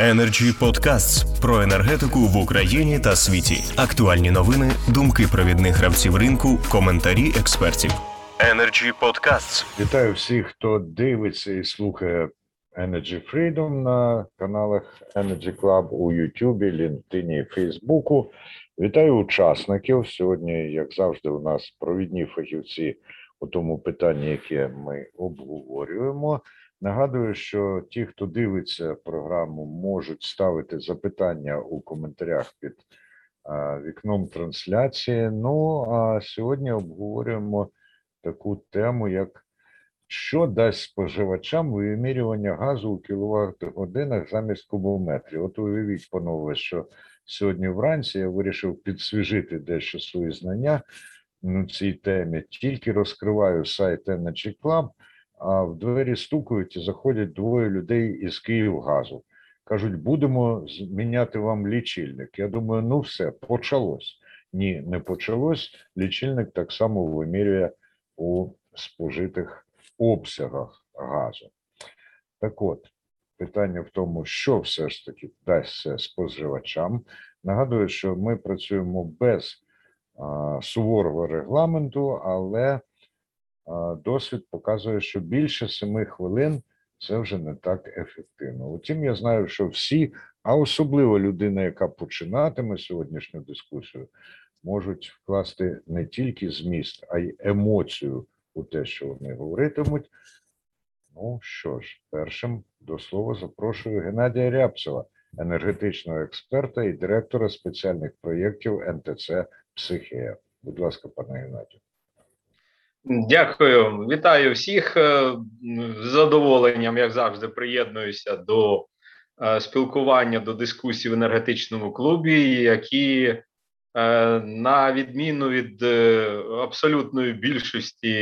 Energy Podcasts про енергетику в Україні та світі. Актуальні новини, думки провідних гравців ринку, коментарі експертів. Energy Podcasts. Вітаю всіх, хто дивиться і слухає Energy Freedom на каналах Energy Club у YouTube, LinkedIn і Фейсбуку. Вітаю учасників. Сьогодні, як завжди, у нас провідні фахівці у тому питанні, яке ми обговорюємо. Нагадую, що ті, хто дивиться програму, можуть ставити запитання у коментарях під вікном трансляції. Ну а сьогодні обговорюємо таку тему, як що дасть споживачам вимірювання газу у кіловат годинах замість кубометрів. От уявіть, панове, що сьогодні вранці я вирішив підсвіжити дещо свої знання на цій темі. Тільки розкриваю сайт Energy Club, а в двері стукають і заходять двоє людей із Київгазу. Кажуть, будемо зміняти вам лічильник. Я думаю, ну все, почалось. Ні, не почалось. Лічильник так само вимірює у спожитих обсягах газу. Так от, питання в тому, що все ж таки дасть це споживачам. Нагадую, що ми працюємо без а, суворого регламенту, але досвід показує, що більше семи хвилин це вже не так ефективно. Утім, я знаю, що всі, а особливо людина, яка починатиме сьогоднішню дискусію, можуть вкласти не тільки зміст, а й емоцію у те, що вони говоритимуть. Ну що ж, першим до слова запрошую Геннадія Рябцева, енергетичного експерта і директора спеціальних проєктів НТЦ Психія. Будь ласка, пане Геннадію. Дякую, вітаю всіх. З задоволенням, як завжди, приєднуюся до спілкування до дискусій в енергетичному клубі, які на відміну від абсолютної більшості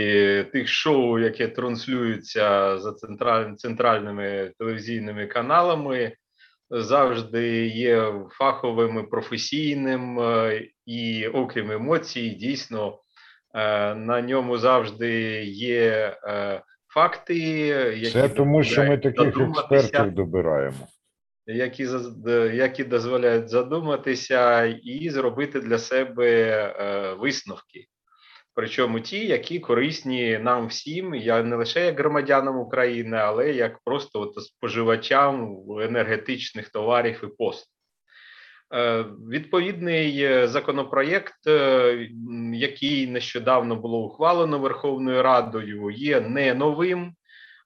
тих шоу, які транслюються за центральними телевізійними каналами, завжди є фаховим, професійним і, окрім емоцій, дійсно на ньому завжди є факти, які це тому, що ми таких експертів добираємо які які дозволяють задуматися і зробити для себе е, висновки. Причому ті, які корисні нам всім, я не лише як громадянам України, але як просто от споживачам енергетичних товарів і послуг. Е, відповідний законопроєкт, е, який нещодавно було ухвалено Верховною Радою, є не новим.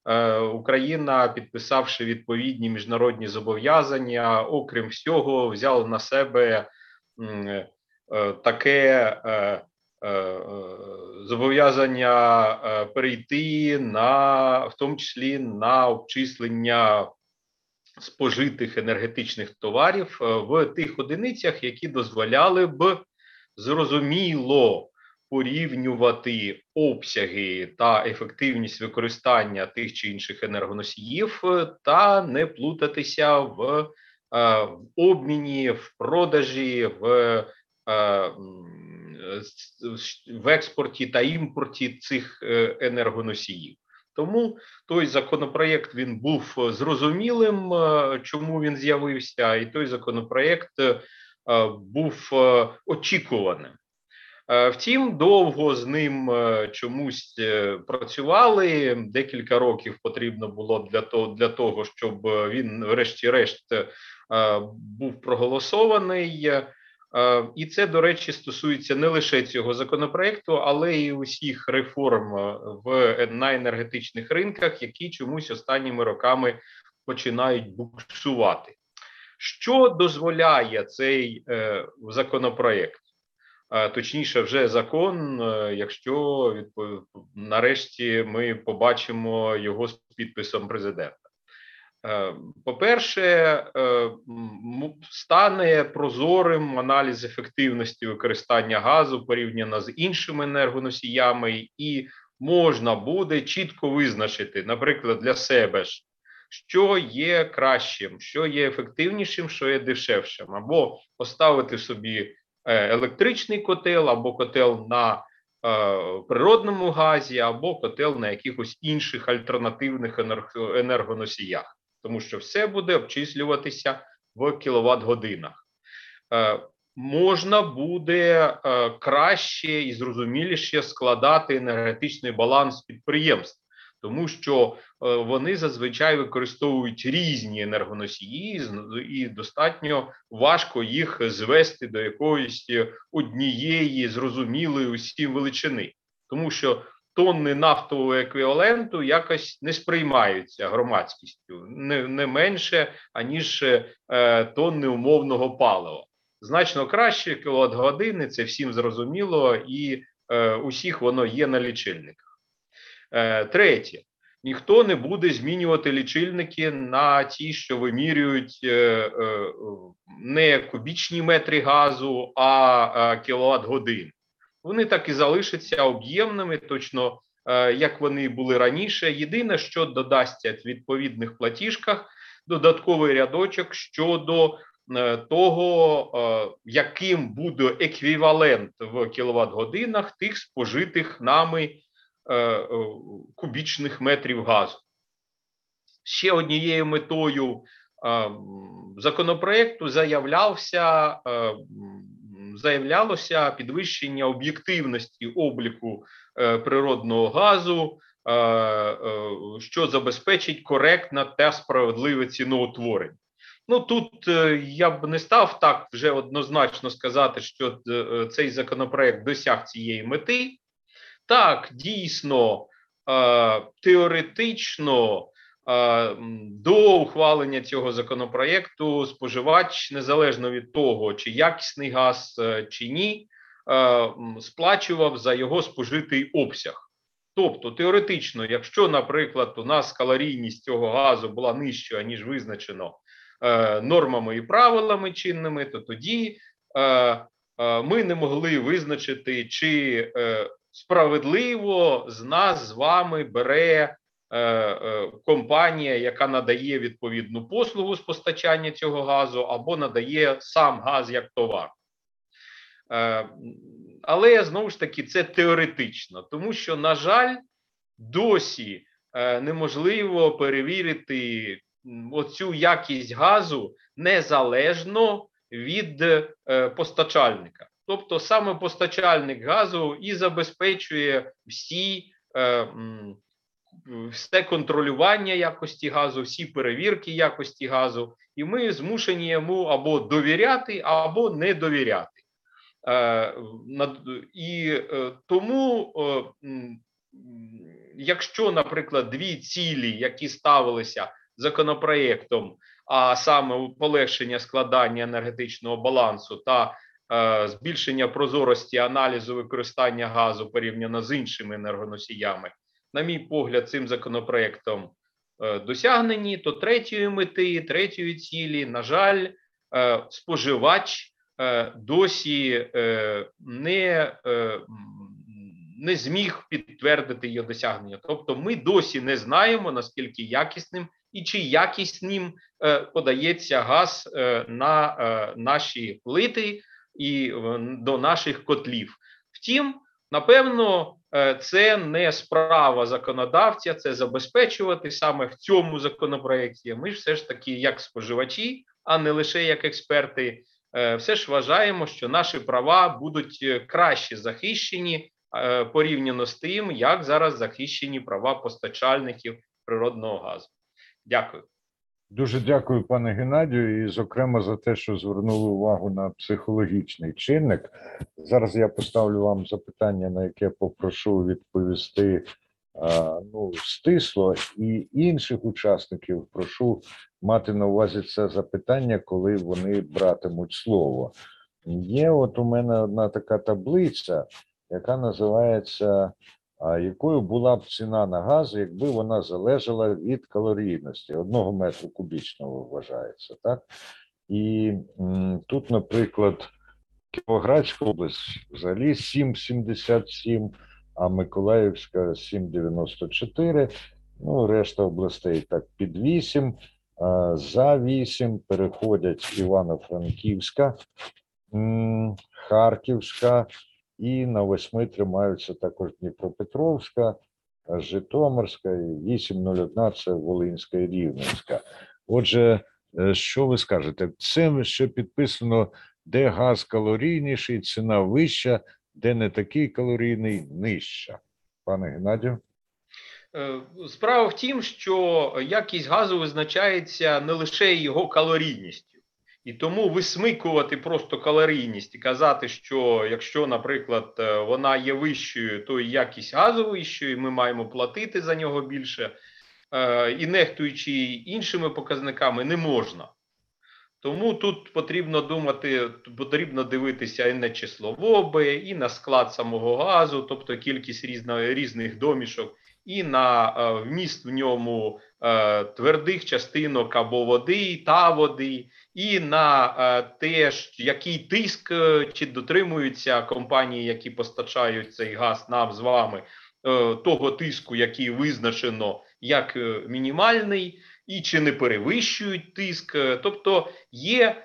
Е, Україна, підписавши відповідні міжнародні зобов'язання, окрім всього, взяла на себе е, таке е, зобов'язання перейти на в тому числі на обчислення спожитих енергетичних товарів в тих одиницях, які дозволяли б зрозуміло порівнювати обсяги та ефективність використання тих чи інших енергоносіїв, е, та не плутатися в, е, в обміні, в продажі, в е, в експорті та імпорті цих енергоносіїв. Тому той законопроєкт він був зрозумілим, чому він з'явився, і той законопроєкт був очікуваним. Е, втім, довго з ним е, чомусь е, працювали. Декілька років потрібно було для того, для того, щоб він, врешті-решт, був проголосований. І це, до речі, стосується не лише цього законопроекту, але й усіх реформ в на енергетичних ринках, які чомусь останніми роками починають буксувати. Що дозволяє цей е, законопроект? точніше, вже закон, е, якщо нарешті ми побачимо його з підписом президента. Е, по-перше, е, стане прозорим аналіз ефективності використання газу порівняно з іншими енергоносіями, і можна буде чітко визначити, наприклад, для себе ж, що є кращим, що є ефективнішим, що є дешевшим, або поставити собі Е, електричний котел, або котел на природному газі, або котел на якихось інших альтернативних енергоносіях. Тому що все буде обчислюватися в кіловат годинах. Е, можна буде е, краще і зрозуміліше складати енергетичний баланс підприємств, тому що е, вони зазвичай використовують різні енергоносії, і достатньо важко їх звести до якоїсь однієї зрозумілої усім величини, тому що тонни нафтового еквіваленту якось не сприймаються громадськістю не не менше аніж е, тонни умовного палива значно краще кіловат години. Це всім зрозуміло, і е, усіх воно є на лічильниках. Е, Третє. Ніхто не буде змінювати лічильники на ті, що вимірюють е, е, не кубічні метри газу, а кіловат годин. Вони так і залишаться об'ємними, точно е, як вони були раніше. Єдине, що додасться в відповідних платіжках, додатковий рядочок щодо Е, того, е, яким буде еквівалент в кіловат годинах тих спожитих нами кубічних метрів газу. Ще однією метою законопроекту заявлявся, заявлялося підвищення об'єктивності обліку природного газу, що забезпечить коректне та справедливе ціноутворення. Ну тут е, я б не став так вже однозначно сказати, що е, цей законопроект досяг цієї мети. Так, дійсно, е, теоретично до ухвалення цього законопроекту споживач, незалежно від того, чи якісний газ, чи ні, сплачував за його спожитий обсяг. Тобто, теоретично, якщо, наприклад, у нас калорійність цього газу була нижчою, ніж визначено Е, нормами і правилами чинними, то тоді е, е, ми не могли визначити, чи справедливо з нас з вами бере компанія, яка надає відповідну послугу з постачання цього газу, або надає сам газ як товар. Але знову ж таки це теоретично, тому що, на жаль, досі неможливо перевірити оцю якість газу незалежно від е, постачальника. Тобто саме постачальник газу і забезпечує всі е, все контролювання якості газу, всі перевірки якості газу, і ми змушені йому або довіряти, або не довіряти. Е, і е, тому, е, якщо, наприклад, дві цілі, які ставилися законопроєктом, а саме полегшення складання енергетичного балансу та збільшення прозорості аналізу використання газу порівняно з іншими енергоносіями, на мій погляд, цим законопроєктом е, досягнені, то третьої мети, третьої цілі, на жаль, е, споживач е, досі не не зміг підтвердити його досягнення. Тобто, ми досі не знаємо наскільки якісним і чи якісним подається газ на наші плити і до наших котлів. Втім, напевно, це не справа законодавця, це забезпечувати саме в цьому законопроекті. Ми ж все ж таки, як споживачі, а не лише як експерти, все ж вважаємо, що наші права будуть краще захищені порівняно з тим, як зараз захищені права постачальників природного газу. Дякую. Дуже дякую, пане Геннадію, і зокрема за те, що звернули увагу на психологічний чинник. Зараз я поставлю вам запитання, на яке попрошу відповісти ну, стисло, і інших учасників прошу мати на увазі це запитання, коли вони братимуть слово. Є от у мене одна така таблиця, яка називається якою була б ціна на газ, якби вона залежала від калорійності одного метру кубічного вважається, так? І м, тут, наприклад, Кіровоградська область взагалі 7,77, а Миколаївська 7,94. Ну, решта областей так під 8, а, за 8 переходять Івано-Франківська, Харківська і на восьми тримаються також Дніпропетровська, Житомирська, 8.01 це Волинська і Рівненська. Отже, е, що ви скажете? Це ще підписано, де газ калорійніший, ціна вища, де не такий калорійний, нижча. Пане Геннадію? Е, Справа в тім, що якість газу визначається не лише його калорійністю. І тому висмикувати просто калорійність і казати, що якщо, наприклад, е, вона є вищою, то і якість газу вищою, і ми маємо платити за нього більше, е, і нехтуючи іншими показниками, не можна. Тому тут потрібно думати, потрібно дивитися і на числовоби, і на склад самого газу, тобто кількість різно, різних домішок, і на е, вміст в ньому твердих частинок або води та води, і на е, те, який тиск е, чи дотримуються компанії, які постачають цей газ нам з вами, е, того тиску, який визначено як мінімальний і чи не перевищують тиск. Тобто є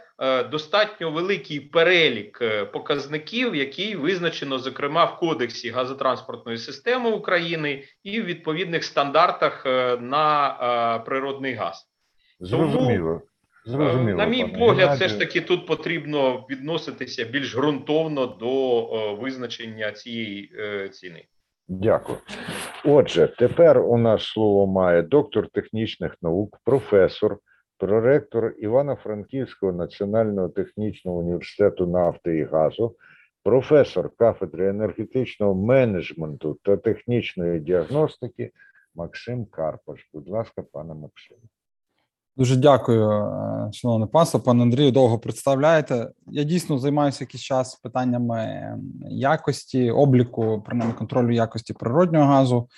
достатньо великий перелік показників, який визначено зокрема в кодексі газотранспортної системи України і в відповідних стандартах на природний газ. Зрозуміло. Зрозуміло. На мій пане погляд, Геннадію. все ж таки тут потрібно відноситися більш ґрунтовно до визначення цієї е, ціни. Дякую. Отже, тепер у нас слово має доктор технічних наук, професор, проректор Івано-Франківського національного технічного університету нафти і газу, професор кафедри енергетичного менеджменту та технічної діагностики Максим Карпаш. Будь ласка, пане Максиме. Дуже дякую, е, шановне панство. Пане Андрію, довго представляєте. Я дійсно займаюся якийсь час питаннями якості, обліку, принаймні контролю якості природнього газу.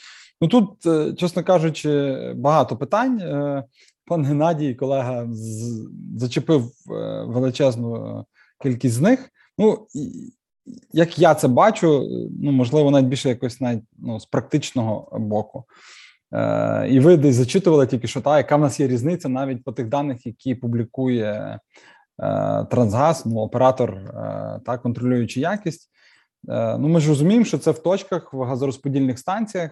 Ну тут, е, чесно кажучи, багато питань. Е, Пан Геннадій, колега, зачепив величезну кількість з них. Ну, як я це бачу, ну можливо, навіть більше якось навіть ну, з практичного боку. Е, І ви десь зачитували тільки, що та яка в нас є різниця навіть по тих даних, які публікує е, Трансгаз, ну оператор е, та контролюючи якість. Ну ми ж розуміємо, що це в точках в газорозподільних станціях,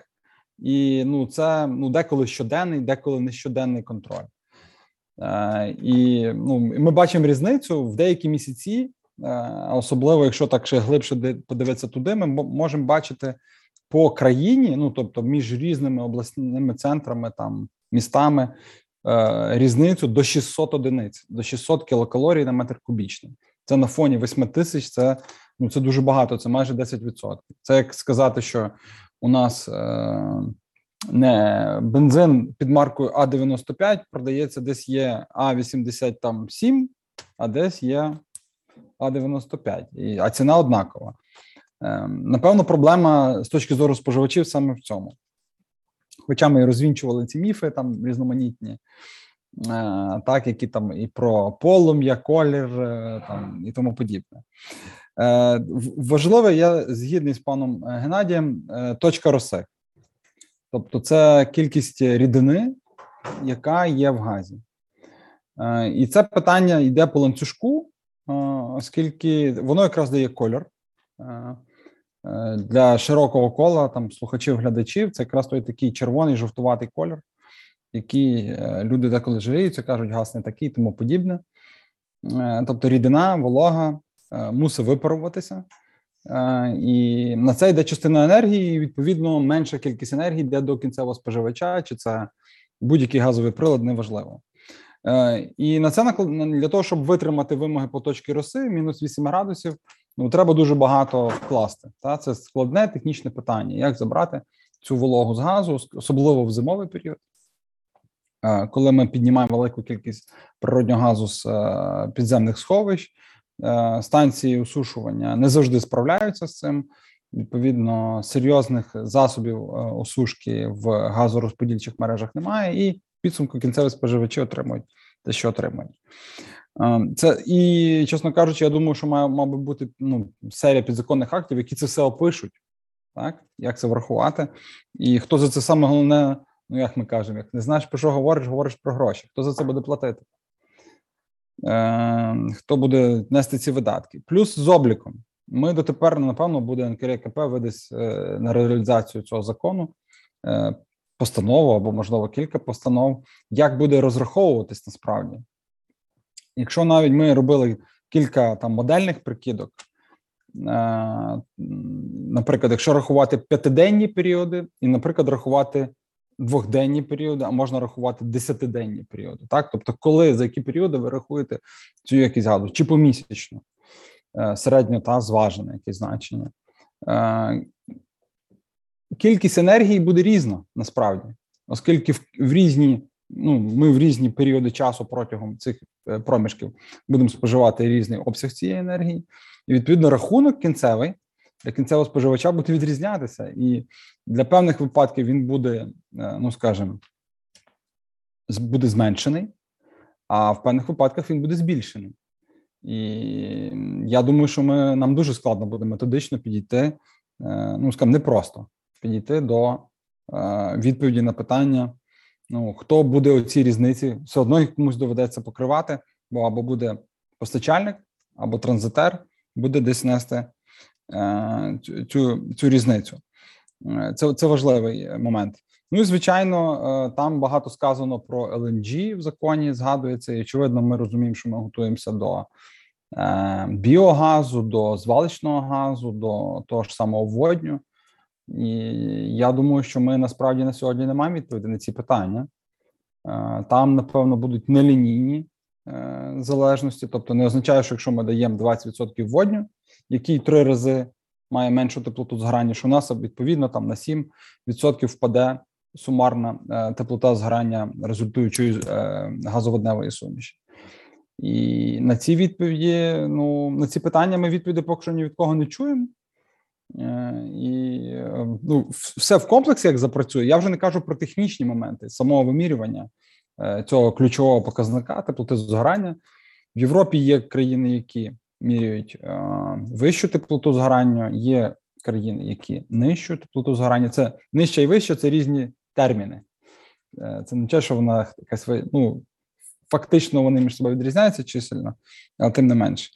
і ну це ну деколи щоденний, деколи не щоденний контроль. І ну ми бачимо різницю в деякі місяці, особливо якщо так ще глибше подивитися туди, ми можемо бачити по країні, ну тобто між різними обласними центрами, там містами, е, різницю до 600 одиниць, до 600 кілокалорій на метр кубічний. Це на фоні 8 тисяч. Це ну це дуже багато. Це майже 10%. Це як сказати, що у нас е, не бензин під маркою А 95 продається, десь є А 87 а десь є А 95 і а ціна однакова. Е, Напевно, проблема з точки зору споживачів саме в цьому. Хоча ми розвінчували ці міфи, там різноманітні, е, так, які там і про полум'я, колір е, там, і тому подібне. Е, Важливе, я згідний з паном Геннадієм, точка роси. Тобто, це кількість рідини, яка є в газі. І це питання йде по ланцюжку, оскільки воно якраз дає кольор. Е, Для широкого кола там слухачів, глядачів, це якраз той такий червоний жовтуватий колір, який е, люди деколи жаліються, кажуть, газ не такий, тому подібне. Е, Тобто рідина, волога мусить випаруватися, і на це йде частина енергії, і відповідно менша кількість енергії йде до кінцевого споживача, чи це будь-який газовий прилад, неважливо. І на це для того, щоб витримати вимоги по точці роси, мінус 8 градусів, ну треба дуже багато вкласти. Та це складне технічне питання. Як забрати цю вологу з газу, особливо в зимовий період, Е, коли ми піднімаємо велику кількість природнього газу з е, підземних сховищ, е, станції осушування не завжди справляються з цим. Відповідно, серйозних засобів осушки в газорозподільчих мережах немає, і підсумку кінцеві споживачі отримують те, що отримують. Це і, чесно кажучи, я думаю, що має, би бути ну, серія підзаконних актів, які це все опишуть, так як це врахувати, і хто за це саме головне, ну як ми кажемо, як не знаєш про що говориш, говориш про гроші. Хто за це буде платити? Е, Хто буде нести ці видатки? Плюс з обліком. Ми дотепер, напевно, буде НКРКП видасть е, на реалізацію цього закону е, постанову або, можливо, кілька постанов, як буде розраховуватись насправді. Якщо навіть ми робили кілька там модельних прикидок, е, наприклад, якщо рахувати п'ятиденні періоди, і, наприклад, рахувати двохденні періоди, а можна рахувати десятиденні періоди. Так, тобто, коли за які періоди ви рахуєте цю якісь гаду, чи помісячно, е, середньо та зважене якесь значення. Е, кількість енергії буде різна насправді, оскільки в, в різні, ну ми в різні періоди часу протягом цих е, проміжків будемо споживати різний обсяг цієї енергії, і відповідно рахунок кінцевий для кінцевого споживача буде відрізнятися, і для певних випадків він буде, е, ну скажімо, буде зменшений, а в певних випадках він буде збільшений. І я думаю, що ми нам дуже складно буде методично підійти, е, ну скажімо, непросто підійти до відповіді на питання: ну хто буде у цій різниці, все одно комусь доведеться покривати, бо або буде постачальник, або транзитер буде десь нести Е, цю цю різницю. Е, це це важливий момент. Ну і звичайно, е, там багато сказано про LNG в законі. Згадується, і очевидно, ми розуміємо, що ми готуємося до біогазу, до звалищного газу, до того ж самого водню. І я думаю, що ми насправді на сьогодні не маємо відповіді на ці питання. Там, напевно, будуть нелінійні залежності, тобто не означає, що якщо ми даємо 20% водню, який три рази має меншу теплоту згорання, що у нас відповідно там на 7% впаде сумарна е, теплота згорання результуючої е, газоводневої суміші. І на ці відповіді, ну на ці питання ми відповіді поки що ні від кого не чуємо. Е, і ну, все в комплексі як запрацює. Я вже не кажу про технічні моменти самого вимірювання цього ключового показника теплоти згорання. В Європі є країни, які міряють е, вищу теплоту згорання, є країни, які нижчу теплоту згорання. Це нижче і вище це різні терміни. Е, це не те, що вона якась ну, фактично вони між собою відрізняються чисельно, але тим не менше.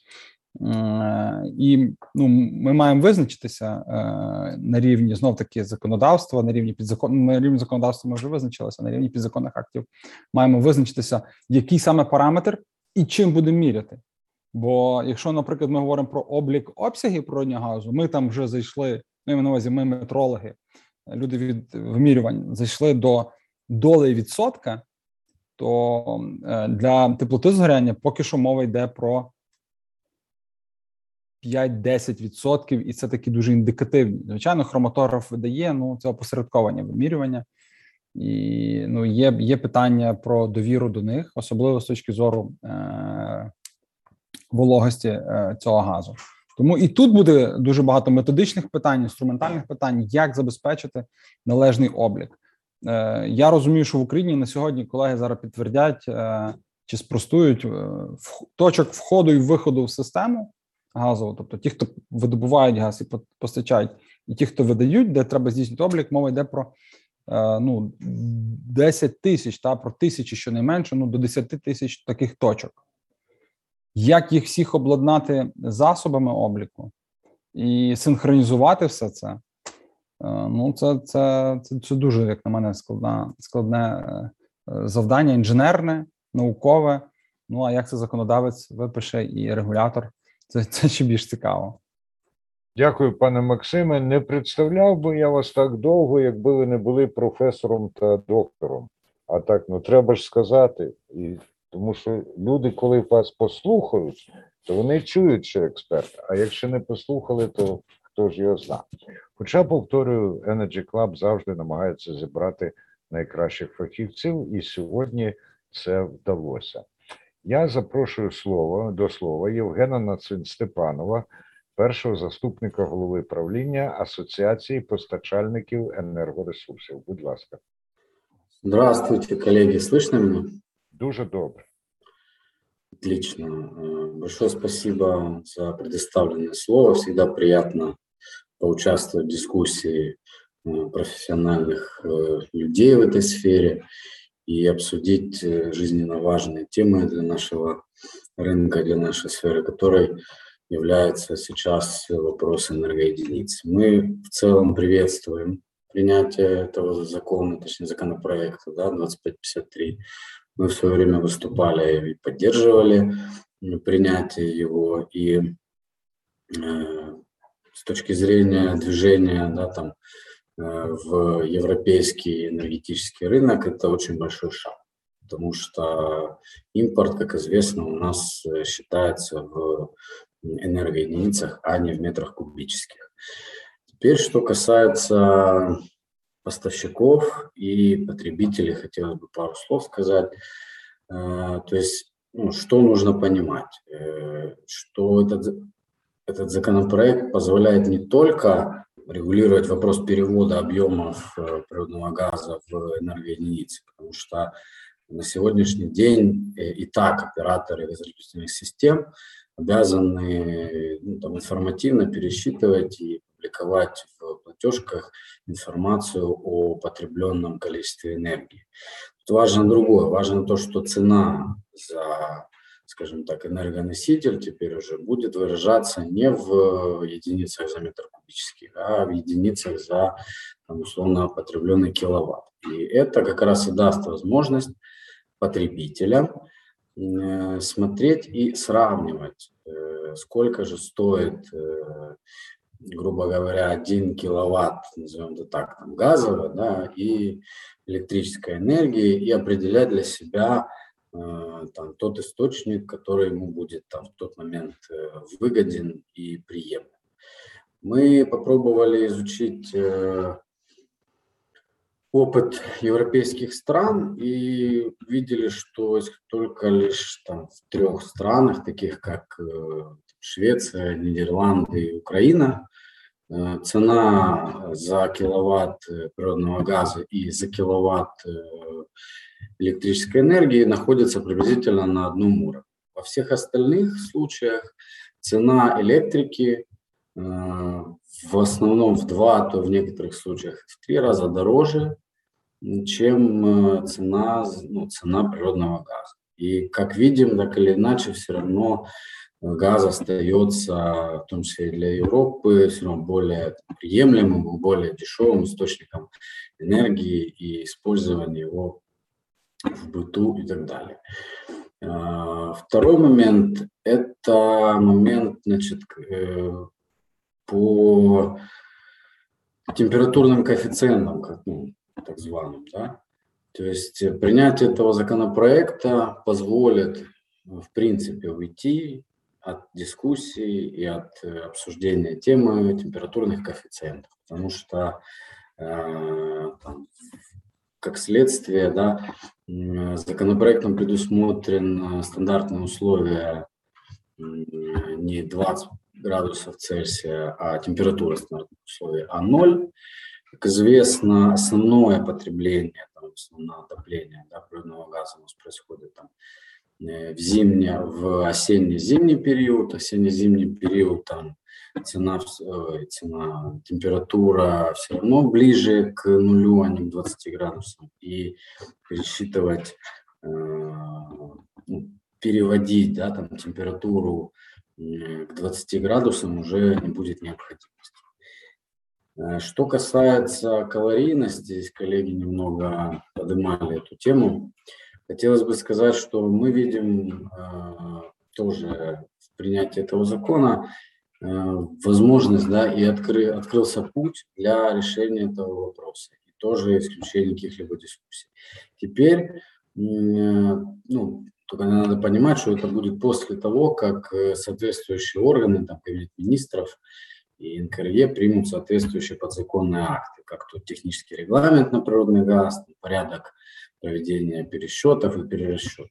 Е, і ну, ми маємо визначитися на рівні знов таки законодавства, на рівні підзакон на рівні законодавства ми вже визначилися, на рівні підзаконних актів маємо визначитися, який саме параметр і чим будемо міряти. Бо якщо, наприклад, ми говоримо про облік обсягів природнього газу, ми там вже зайшли, ну на увазі, ми метрологи, люди від вимірювань зайшли до доли відсотка, то е, для теплоти згоряння поки що мова йде про 5-10%, і це такі дуже індикативні. Звичайно, хроматограф видає, ну це опосередковані вимірювання. І ну, є є питання про довіру до них, особливо з точки зору е, вологості е, цього газу. Тому і тут буде дуже багато методичних питань, інструментальних питань, як забезпечити належний облік. Е, я розумію, що в Україні на сьогодні колеги зараз підтвердять е, чи спростують точок входу і виходу в систему газову, тобто ті, хто видобувають газ і постачають, і ті, хто видають, де треба здійснити облік, мова йде про ну 10 тисяч та про тисячі щонайменше, ну до 10 тисяч таких точок як їх всіх обладнати засобами обліку і синхронізувати все це. Е, ну, це це, це, це дуже, як на мене, складна, складне е, завдання, інженерне, наукове. Ну а як це законодавець випише і регулятор? Це це ще більш цікаво. Дякую, пане Максиме. Не представляв би я вас так довго, якби ви не були професором та доктором. А так, ну треба ж сказати, і тому що люди, коли вас послухають, то вони чують, що експерт. А якщо не послухали, то хто ж його знає. Хоча, повторюю, Energy Club завжди намагається зібрати найкращих фахівців, і сьогодні це вдалося. Я запрошую слово до слова Євгена Нацин Степанова, першого заступника голови правління Асоціації постачальників енергоресурсів. Будь ласка. Здравствуйте, колеги. Слышно меня? Дуже добре. Отлично. Э, большое спасибо за предоставленное слово. Всегда приятно поучаствовать в дискуссии э, профессиональных э, людей в этой сфере И обсудить жизненно важные темы для нашего рынка, для нашей сферы, которой является сейчас вопрос энергоединиц. Мы в целом приветствуем принятия этого закона, точнее законопроекта, да, 2553. Мы в свое время выступали и поддерживали принятие его, и э, с точки зрения движения, да, там, э, в европейский энергетический рынок, это очень большой шаг потому что импорт, как известно, у нас э, считается в энергоединицах, а не в метрах кубических. Теперь, что касается поставщиков и потребителей, хотелось бы пару слов сказать. Э, то есть, ну, что нужно понимать? Э, что этот, этот законопроект позволяет не только регулировать вопрос перевода объемов природного газа в энергоединицы, потому что на сегодняшний день э, и так операторы газораспределительных систем обязаны ну, там, информативно пересчитывать и публиковать в платежках информацию о потребленном количестве энергии. Тут важно другое. Важно то, что цена за, скажем так, энергоноситель теперь уже будет выражаться не в единицах за метр кубический, а в единицах за, там, условно, потребленный киловатт. И это как раз и даст возможность потребителям э, смотреть и сравнивать, э, сколько же стоит, э, грубо говоря, 1 киловатт, назовем это так, там, газовая да, и электрической энергии, и определять для себя там, тот источник, который ему будет там, в тот момент выгоден и приемлем. Мы попробовали изучить опыт европейских стран и видели, что только лишь там, в трех странах, таких как э, Швеция, Нидерланды и Украина, э, цена за киловатт природного газа и за киловатт электрической энергии находится приблизительно на одном уровне. Во всех остальных случаях цена электрики в основном в два, а то в некоторых случаях в три раза дороже чем э, цена, ну, цена природного газа. И как видим, так или иначе, все равно газ остается, в том числе и для Европы, все равно более приемлемым, более дешевым источником энергии и использования его в быту и так далее. А, второй момент – это момент значит, э, по температурным коэффициентам, ну, так званым. Да? То есть принятие этого законопроекта позволит, в принципе, уйти от дискуссии и от э, обсуждения темы температурных коэффициентов, потому что э, там, как следствие, да, законопроектом предусмотрен стандартные условия не 20 градусов Цельсия, а температура стандартных условий, а 0. Как известно, основное потребление, там, основное отопление да, природного газа у нас происходит там, в зимний, в осенне-зимний период, осенне-зимний период там цена, цена, температура все равно ближе к нулю, а не к 20 градусам. И пересчитывать, э, ну, переводить да, там, температуру э, к 20 градусам уже не будет необходимости. Э, что касается калорийности, здесь коллеги немного поднимали эту тему. Хотелось бы сказать, что мы видим э, тоже в принятии этого закона э, возможность, да, и откры, открылся путь для решения этого вопроса. И тоже исключение каких-либо дискуссий. Теперь, э, ну, только надо понимать, что это будет после того, как соответствующие органы, там, кабинет министров, и НКРЕ примут соответствующие подзаконные акты, как тут технический регламент на природный газ, порядок проведения пересчетов и перерасчетов.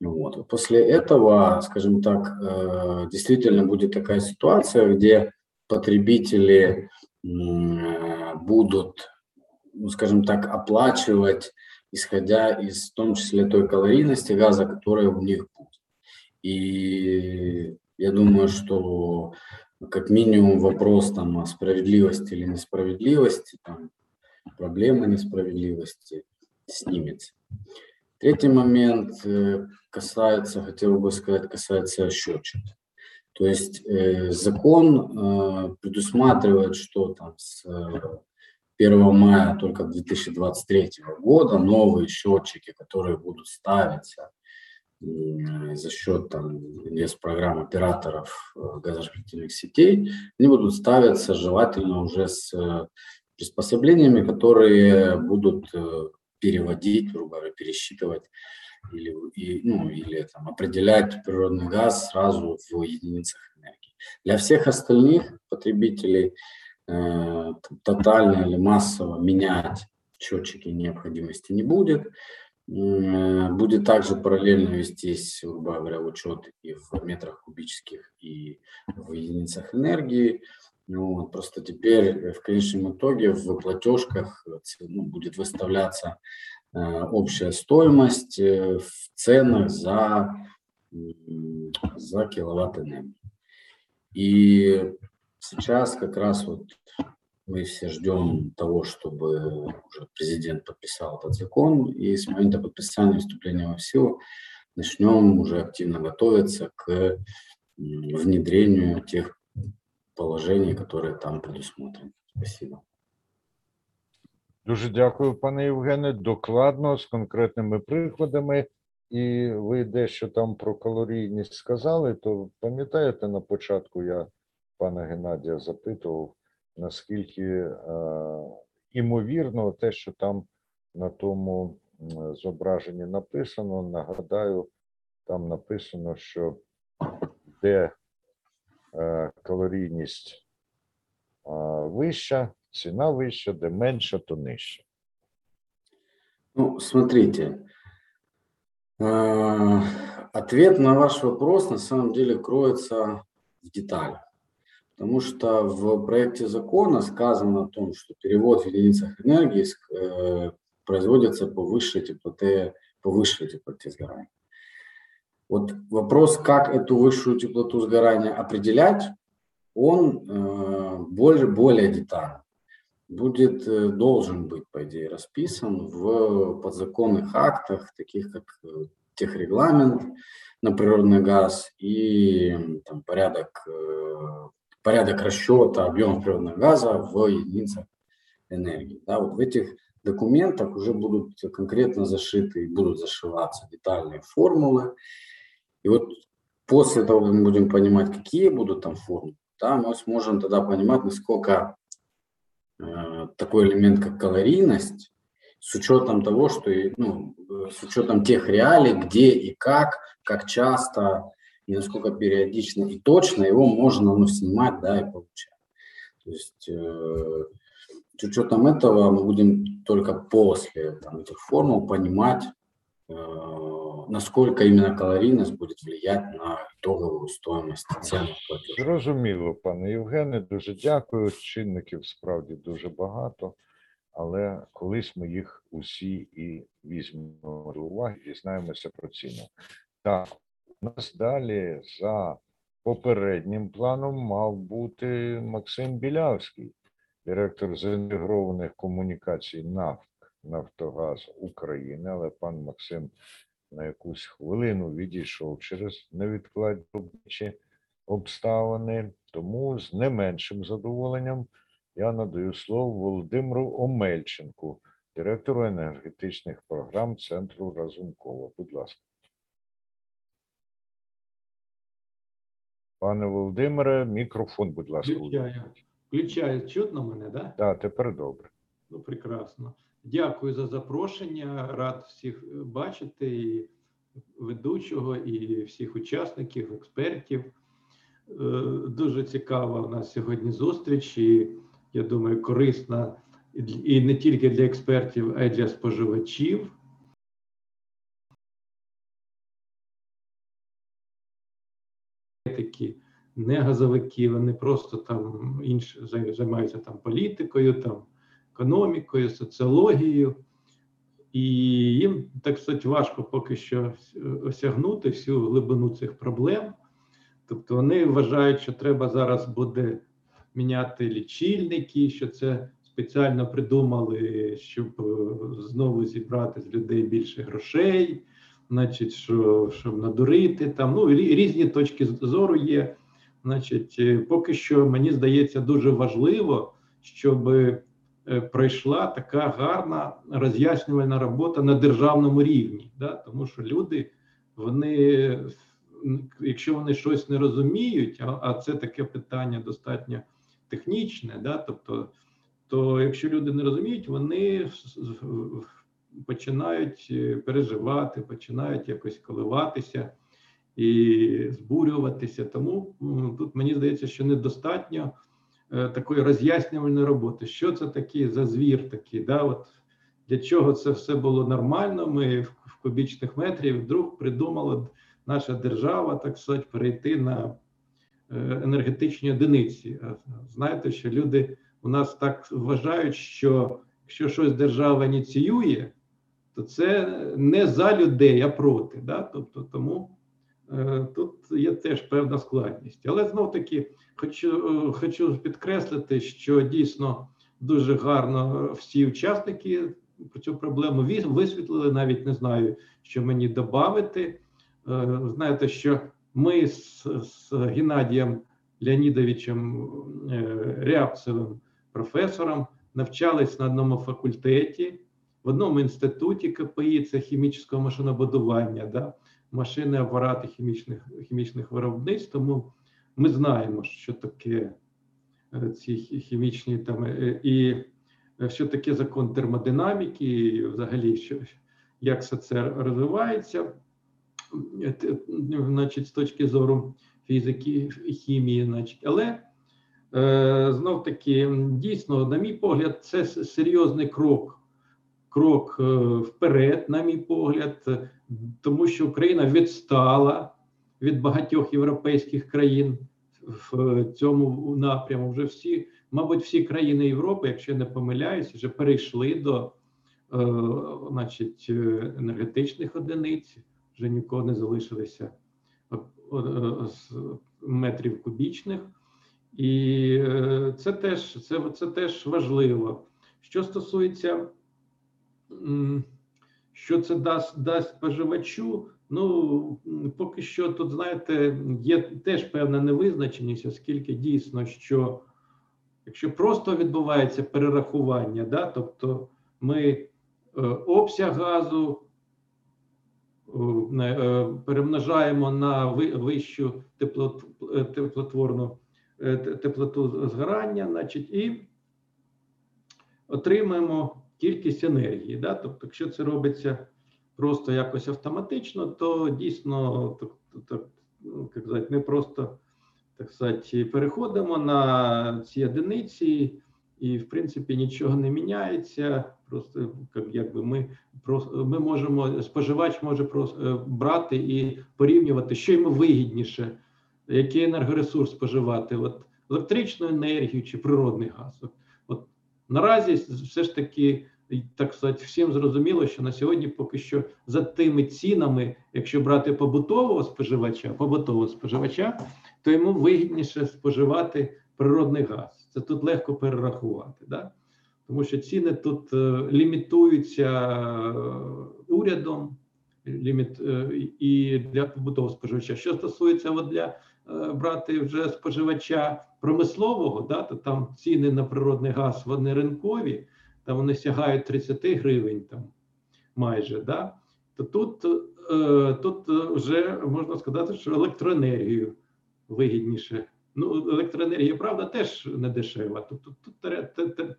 Вот. После этого, скажем так, э, действительно будет такая ситуация, где потребители будут, ну, скажем так, оплачивать, исходя из, в том числе, той калорийности газа, которая у них будет. И я думаю, что как минимум вопрос там о справедливости или несправедливости, там, проблема несправедливости снимется. Третий момент э, касается, хотел бы сказать, касается счетчика. То есть э, закон э, предусматривает, что там с 1 мая только 2023 года новые счетчики, которые будут ставиться за счет там, программ операторов э, газораспределительных сетей, они будут ставиться желательно уже с э, приспособлениями, которые будут э, переводить, грубо говоря, пересчитывать или, и, ну, или там, определять природный газ сразу в единицах энергии. Для всех остальных потребителей э, тотально или массово менять счетчики необходимости не будет. Э, будет также параллельно вестись, грубо говоря, учет и в метрах кубических, и в единицах энергии. Ну, просто теперь в конечном итоге в платежках ну, будет выставляться э, общая стоимость э, в ценах за, за киловатт энергии. И сейчас как раз вот мы все ждем того, чтобы уже президент подписал этот закон, и с момента подписания вступления во силу начнем уже активно готовиться к внедрению тех положений, которые там предусмотрены. Спасибо. Дуже дякую, пане Євгене. Докладно з конкретними прикладами. І ви дещо там про калорійність сказали, то пам'ятаєте, на початку я пана Геннадія запитував, наскільки е, імовірно те, що там на тому зображенні написано. Нагадаю, там написано, що де е, калорійність е, вища, ціна вища, де менша, то нижча. Ну, смотрите, ответ на ваш вопрос на самом деле кроется в деталях. Потому что в проекте закона сказано о том, что перевод в единицах энергии э, производится по высшей теплоте, по высшей теплоте сгорания. Вот вопрос, как эту высшую теплоту сгорания определять, он э, более, более детально будет, э, должен быть, по идее, расписан в подзаконных актах, таких как э, техрегламент на природный газ и там, порядок порядок расчета объема природного газа в единицах энергии. Да, вот в этих документах уже будут конкретно зашиты и будут зашиваться детальные формулы. И вот после того, как мы будем понимать, какие будут там формулы, да, мы сможем тогда понимать, насколько э, такой элемент, как калорийность, с учетом того, что ну, с учетом тех реалий, где и как, как часто и насколько периодично и точно его можно ну, снимать, да, и получать. То есть э, с учетом этого мы будем только после там, этих формул понимать, э, насколько именно калорийность будет влиять на итоговую стоимость цен платежу. Зрозуміло, пане Євгене, дуже дякую. Чинників справді дуже багато, але колись ми їх усі і візьмемо до уваги, дізнаємося про ціну. Так, у нас далі за попереднім планом мав бути Максим Білявський, директор з інтегрованих комунікацій НАФК Нафтогаз України, але пан Максим на якусь хвилину відійшов через невідкладні обставини. Тому з не меншим задоволенням я надаю слово Володимиру Омельченку, директору енергетичних програм Центру Разумкова. Будь ласка. Пане Володимире, мікрофон, будь ласка. Включаю. Включаю. Чутно мене, так? Да? Так, тепер добре. Ну, прекрасно. Дякую за запрошення. Рад всіх бачити, і ведучого, і всіх учасників, експертів. Е, дуже цікава у нас сьогодні зустріч, і я думаю, корисна і не тільки для експертів, а й для споживачів. Такі не газовики, вони просто там інші займаються там політикою, там економікою, соціологією, і їм так сказати, важко поки що осягнути всю глибину цих проблем. Тобто вони вважають, що треба зараз буде міняти лічильники, що це спеціально придумали, щоб е, знову зібрати з людей більше грошей значить, що, щоб надурити там. Ну різні точки зору є. Значить, е, поки що мені здається дуже важливо, щоб е, пройшла така гарна роз'яснювальна робота на державному рівні. Да? Тому що люди, вони, якщо вони щось не розуміють, а, а це таке питання достатньо технічне, да? тобто, то якщо люди не розуміють, вони починають е, переживати, починають якось коливатися і збурюватися. Тому тут мені здається, що недостатньо е, такої роз'яснювальної роботи. Що це таке за звір такий? Да? От Для чого це все було нормально? Ми в кубічних метрів вдруг придумала наша держава, так сказати, перейти на е, енергетичні одиниці. Знаєте, що люди у нас так вважають, що якщо щось держава ініціює, то це не за людей, а проти. Да? Тобто, тому е, тут є теж певна складність. Але знов таки хочу, е, хочу підкреслити, що дійсно дуже гарно всі учасники про цю проблему висвітлили. Навіть не знаю, що мені додати. Е, знаєте, що ми з, з Геннадієм Леонідовичем е, Рябцевим, професором, навчались на одному факультеті в одному інституті КПІ, це хімічного машинобудування, да, машини, апарати хімічних хімічних виробництв. Тому ми знаємо, що таке е, ці хімічні там е, і що таке закон термодинаміки, і взагалі, що як все це розвивається, е, значить, з точки зору фізики, і хімії, значить, але. Знов таки, дійсно, на мій погляд, це серйозний крок крок е, вперед, на мій погляд, тому що Україна відстала від багатьох європейських країн в цьому напряму. Вже всі, мабуть, всі країни Європи, якщо я не помиляюсь, вже перейшли до е, значить, енергетичних одиниць, вже нікого не залишилося е, метрів кубічних. І це теж це, це теж важливо. Що стосується що це дасть дасть споживачу? Ну поки що тут, знаєте, є теж певна невизначеність, оскільки дійсно, що якщо просто відбувається перерахування, да, тобто ми е, обсяг газу е, е, перемножаємо на вищу теплот, теплотворну теплоту згорання, значить, і отримаємо кількість енергії. Да? Тобто, якщо це робиться просто якось автоматично, то дійсно так, так, ну, як сказати, ми просто так сказати, переходимо на ці одиниці, і в принципі нічого не міняється. Просто якби ми ми можемо споживач може просто е, брати і порівнювати, що йому вигідніше, який енергоресурс споживати, от електричну енергію чи природний газ. Наразі все ж таки, так сказати, всім зрозуміло, що на сьогодні поки що за тими цінами, якщо брати побутового споживача, побутового споживача, то йому вигідніше споживати природний газ. Це тут легко перерахувати, да? тому що ціни тут е, лімітуються е, урядом ліміт е, і для побутового споживача. Що стосується от для брати вже споживача промислового, да, то там ціни на природний газ вони ринкові, там вони сягають 30 гривень там майже. да, То тут е, тут вже можна сказати, що електроенергію вигідніше. Ну, електроенергія, правда, теж не дешева. Тут, тут,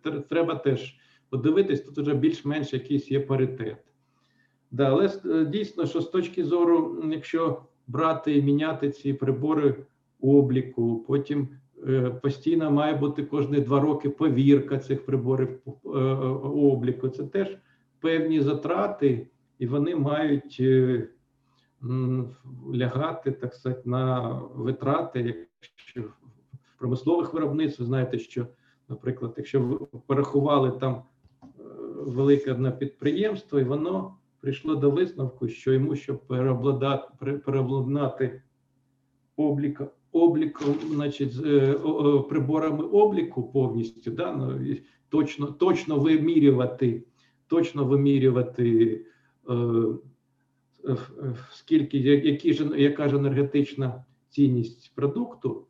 тут треба теж подивитись, тут вже більш-менш якийсь є паритет. Да, Але е, дійсно, що з точки зору, якщо брати і міняти ці прибори обліку. Потім е, постійно має бути кожні два роки повірка цих приборів е, обліку. Це теж певні затрати, і вони мають е, лягати так сказати, на витрати, якщо в промислових виробництв, ви знаєте, що, наприклад, якщо ви порахували там велике одне підприємство, і воно прийшло до висновку, що йому, щоб переобладнати облік, обліком, значить, з приборами обліку повністю, да, ну, точно точно вимірювати, точно вимірювати, е, скільки які ж яка ж енергетична цінність продукту,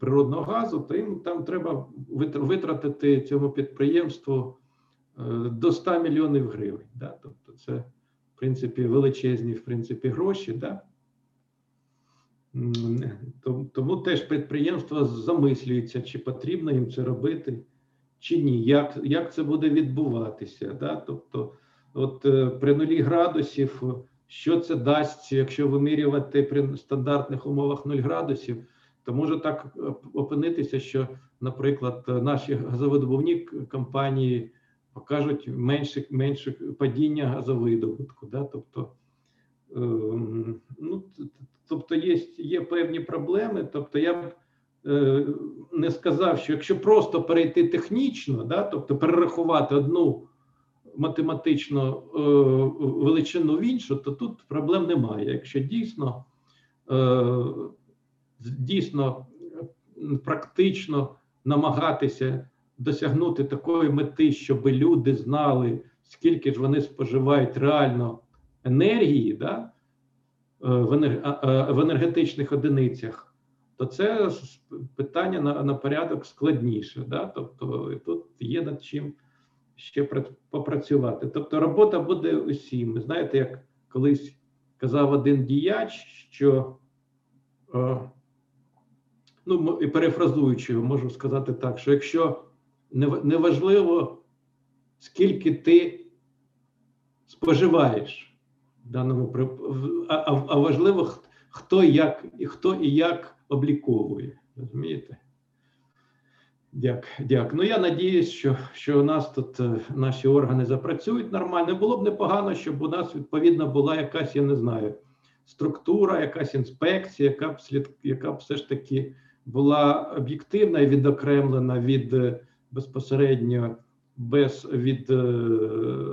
природного газу, то їм там треба витратити цьому підприємству до 100 мільйонів гривень. Да? Тобто, це в принципі величезні в принципі гроші. Да? Тому теж підприємство замислюється, чи потрібно їм це робити, чи ні. Як як це буде відбуватися? Да? Тобто, от е, при нулі градусів, що це дасть, якщо вимірювати при стандартних умовах 0 градусів, то може так е, опинитися, що, наприклад, наші газовидобувні компанії покажуть менше менше падіння газовидобутку. Да? Тобто, ем, ну, Тобто є є певні проблеми. Тобто, я б е, не сказав, що якщо просто перейти технічно, да, тобто перерахувати одну математичну е, величину в іншу, то тут проблем немає. Якщо дійсно е, дійсно практично намагатися досягнути такої мети, щоб люди знали, скільки ж вони споживають реально енергії, да, в енергетичних одиницях, то це питання на на порядок складніше. Да? Тобто тут є над чим ще попрацювати. Тобто, робота буде усім. Знаєте, як колись казав один діяч, що ну і перефразуючи, можу сказати так, що якщо неважливо, скільки ти споживаєш даному а, а важливо, хто як і хто і як обліковує. Розумієте? Дяк, дяк. Ну я надіюсь, що що у нас тут е, наші органи запрацюють нормально. Було б непогано, щоб у нас відповідно була якась, я не знаю, структура, якась інспекція, яка б слід, яка б все ж таки була об'єктивна і відокремлена від е, безпосередньо без від е,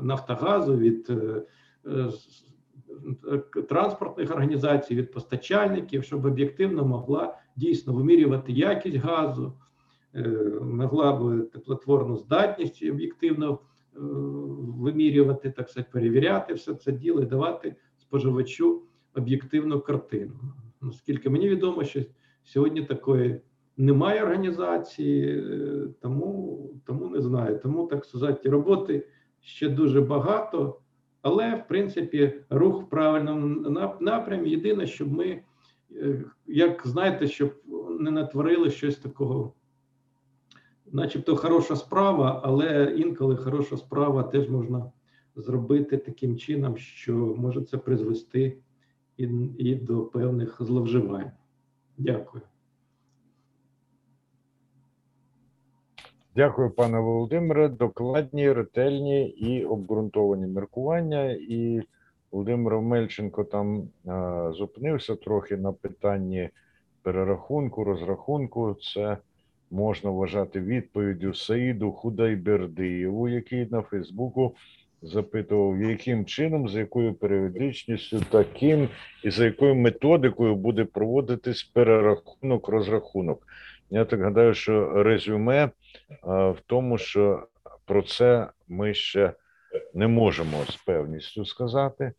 Нафтогазу, від транспортних організацій, від постачальників, щоб об'єктивно могла дійсно вимірювати якість газу, е, могла б теплотворну здатність об'єктивно е, вимірювати, так сказати, перевіряти все це діло і давати споживачу об'єктивну картину. Наскільки мені відомо, що сьогодні такої немає організації, е, тому тому не знаю. Тому так сказати, роботи ще дуже багато. Але, в принципі, рух в правильному напрямі. Єдине, щоб ми, е, як знаєте, щоб не натворили щось такого, начебто хороша справа, але інколи хороша справа теж можна зробити таким чином, що може це призвести і, і до певних зловживань. Дякую. Дякую, пане Володимире. Докладні, ретельні і обґрунтовані міркування. І Володимир Мельченко там а, зупинився трохи на питанні перерахунку, розрахунку. Це можна вважати відповіддю Саїду Худайбердиєву, який на Фейсбуку запитував, яким чином, за якою періодичністю, таким і за якою методикою буде проводитись перерахунок, розрахунок. Я так гадаю, що резюме в тому, що про це ми ще не можемо з певністю сказати.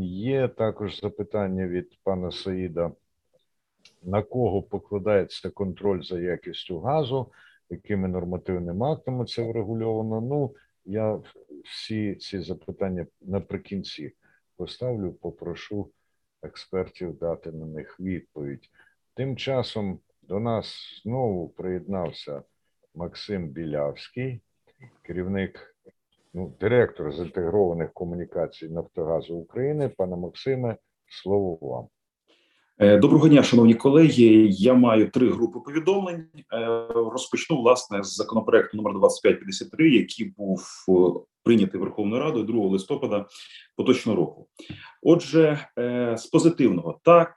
Є також запитання від пана Саїда, на кого покладається контроль за якістю газу, якими нормативними актами це врегульовано. Ну, я всі ці запитання наприкінці поставлю, попрошу експертів дати на них відповідь. Тим часом до нас знову приєднався Максим Білявський, керівник, ну, директор з інтегрованих комунікацій Нафтогазу України. Пане Максиме, слово вам. Е, доброго дня, шановні колеги. Я маю три групи повідомлень. Е, розпочну власне з законопроекту номер 2553, який був е, прийнятий Верховною Радою 2 листопада поточного року. Отже, з позитивного так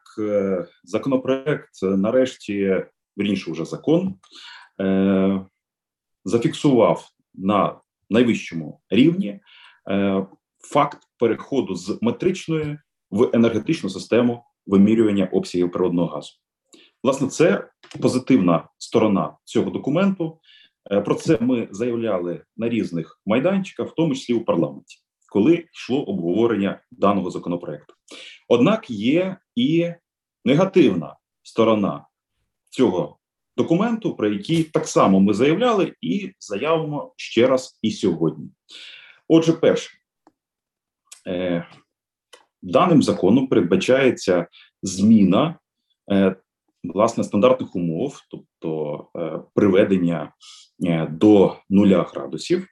законопроект нарешті вірніше вже закон зафіксував на найвищому рівні факт переходу з метричної в енергетичну систему вимірювання обсягів природного газу. Власне, це позитивна сторона цього документу. Е, про це ми заявляли на різних майданчиках, в тому числі у парламенті, коли йшло обговорення даного законопроекту. Однак є і негативна сторона цього документу, про який так само ми заявляли, і заявимо ще раз і сьогодні. Отже, перше, е, даним законом передбачається зміна е, власне стандартних умов, тобто е, приведення е, до нуля градусів,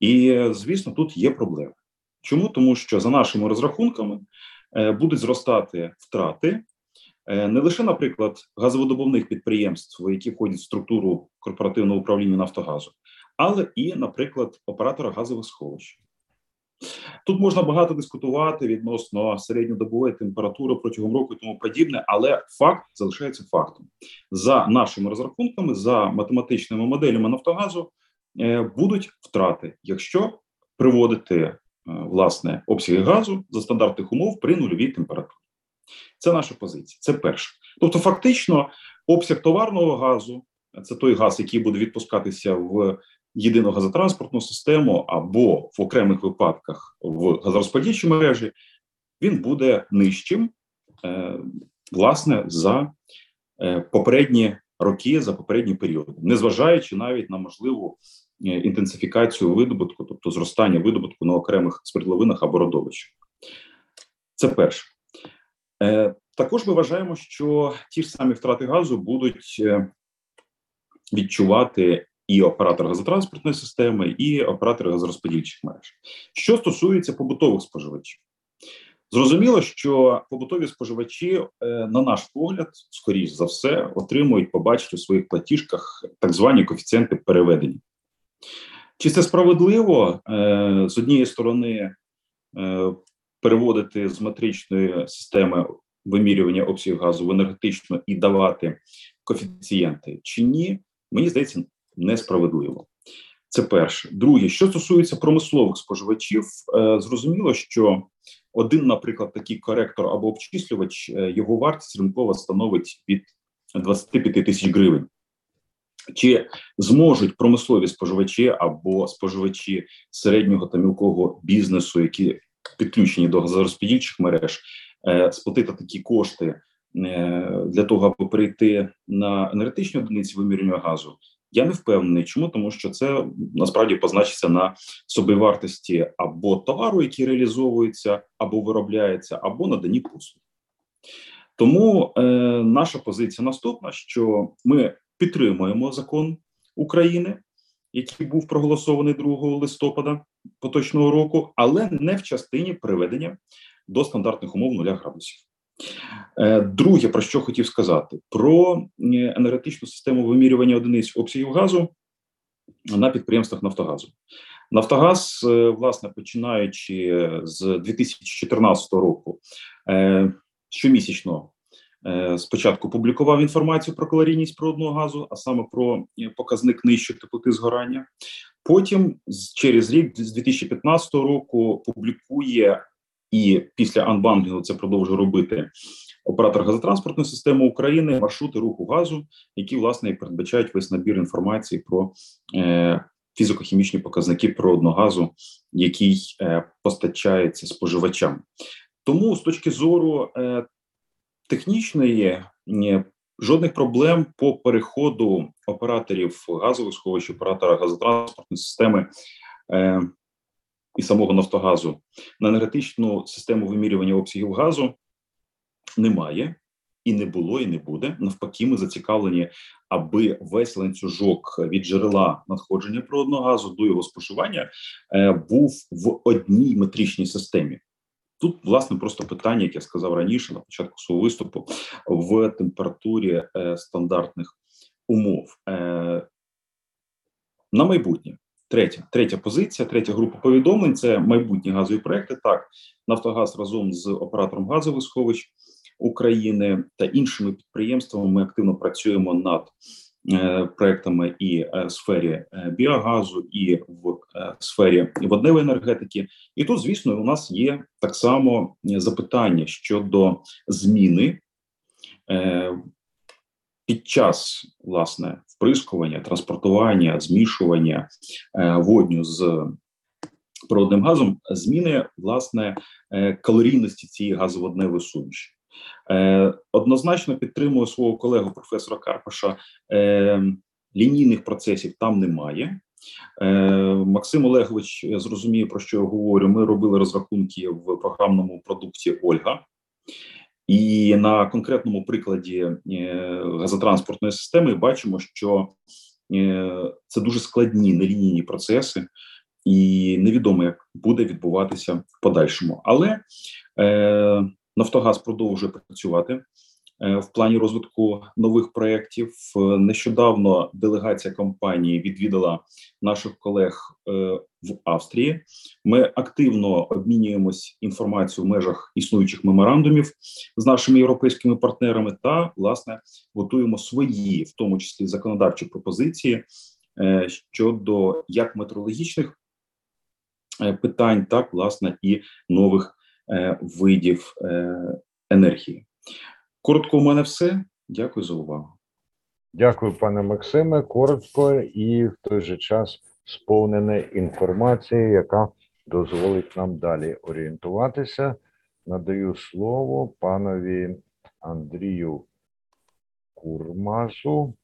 і звісно, тут є проблеми. Чому тому, що за нашими розрахунками будуть зростати втрати не лише, наприклад, газовидобувних підприємств, які входять в структуру корпоративного управління Нафтогазу, але і, наприклад, оператора газових сховищ. Тут можна багато дискутувати відносно середньодобової температури протягом року і тому подібне, але факт залишається фактом. За нашими розрахунками, за математичними моделями Нафтогазу е, будуть втрати, якщо приводити е, власне обсяги газу за стандартних умов при нульовій температурі. Це наша позиція. Це перше. Тобто, фактично, обсяг товарного газу це той газ, який буде відпускатися в єдину газотранспортну систему або в окремих випадках в газорозподільчій мережі, він буде нижчим, е, власне, за е, попередні роки, за попередні періоди, незважаючи навіть на можливу е, інтенсифікацію видобутку, тобто зростання видобутку на окремих свердловинах або родовищах. Це перше. Також ми вважаємо, що ті ж самі втрати газу будуть відчувати і оператор газотранспортної системи, і оператори газорозподільчих мереж. Що стосується побутових споживачів, зрозуміло, що побутові споживачі, е, на наш погляд, скоріш за все, отримують, побачить у своїх платіжках так звані коефіцієнти переведення. Чи це справедливо з однієї сторони переводити з матричної системи вимірювання обсягу газу в енергетичну і давати коефіцієнти чи ні, мені здається, несправедливо. Це перше. Друге, що стосується промислових споживачів, е, зрозуміло, що один, наприклад, такий коректор або обчислювач, е, його вартість ринкова становить від 25 тисяч гривень. Чи зможуть промислові споживачі або споживачі середнього та мілкого бізнесу, які підключені до газорозподільчих мереж, е, сплатити такі кошти для того, аби перейти на енергетичні одиниці вимірювання газу. Я не впевнений, чому тому, що це насправді позначиться на собівартості або товару, який реалізовується, або виробляється, або надані послуг. Тому е, наша позиція наступна: що ми підтримуємо закон України, який був проголосований 2 листопада поточного року, але не в частині приведення до стандартних умов нуля градусів. Е, друге, про що хотів сказати, про енергетичну систему вимірювання одиниць обсягів газу на підприємствах Нафтогазу. Нафтогаз, е, власне, починаючи з 2014 року, щомісячно Е, спочатку публікував інформацію про калорійність природного газу, а саме про показник нижчої теплоти згорання. Потім, через рік, з 2015 року, публікує і після анбандлінгу це продовжує робити оператор газотранспортної системи України, маршрути руху газу, які власне і передбачають весь набір інформації про е, фізико-хімічні показники природного газу, який е, постачається споживачам. Тому з точки зору е, технічної жодних проблем по переходу операторів газових сховищ, оператора газотранспортної системи е, і самого Нафтогазу на енергетичну систему вимірювання обсягів газу немає. І не було, і не буде. Навпаки, ми зацікавлені, аби весь ланцюжок від джерела надходження природного газу до його споживання е, був в одній метричній системі. Тут, власне, просто питання, як я сказав раніше, на початку свого виступу, в температурі е, стандартних умов. Е, На майбутнє. Третя третя позиція, третя група повідомлень це майбутні газові проекти. Так, Нафтогаз разом з оператором газових сховищ України та іншими підприємствами ми активно працюємо над Е, проектами і в е, сфері е, біогазу, і в сфері водневої енергетики. І тут, звісно, у нас є так само запитання щодо зміни. Під час власне вприскування, транспортування, змішування водню з природним газом, зміни власне калорійності цієї газоводневої суміші. Е, Однозначно підтримую свого колегу професора Карпаша. Е, Лінійних процесів там немає. Е, Максим Олегович зрозуміє, про що я говорю. Ми робили розрахунки в програмному продукті Ольга. І на конкретному прикладі е, газотранспортної системи бачимо, що е, це дуже складні нелінійні процеси, і невідомо, як буде відбуватися в подальшому. Але е, Нафтогаз продовжує працювати в плані розвитку нових проєктів. Е, нещодавно делегація компанії відвідала наших колег е, в Австрії. Ми активно обмінюємось інформацією в межах існуючих меморандумів з нашими європейськими партнерами та власне готуємо свої, в тому числі законодавчі пропозиції щодо як метрологічних питань, так власне і нових видів енергії. Коротко, у мене все. Дякую за увагу. Дякую, пане Максиме. Коротко і в той же час сповнене інформації, яка дозволить нам далі орієнтуватися. Надаю слово панові Андрію Курмасу,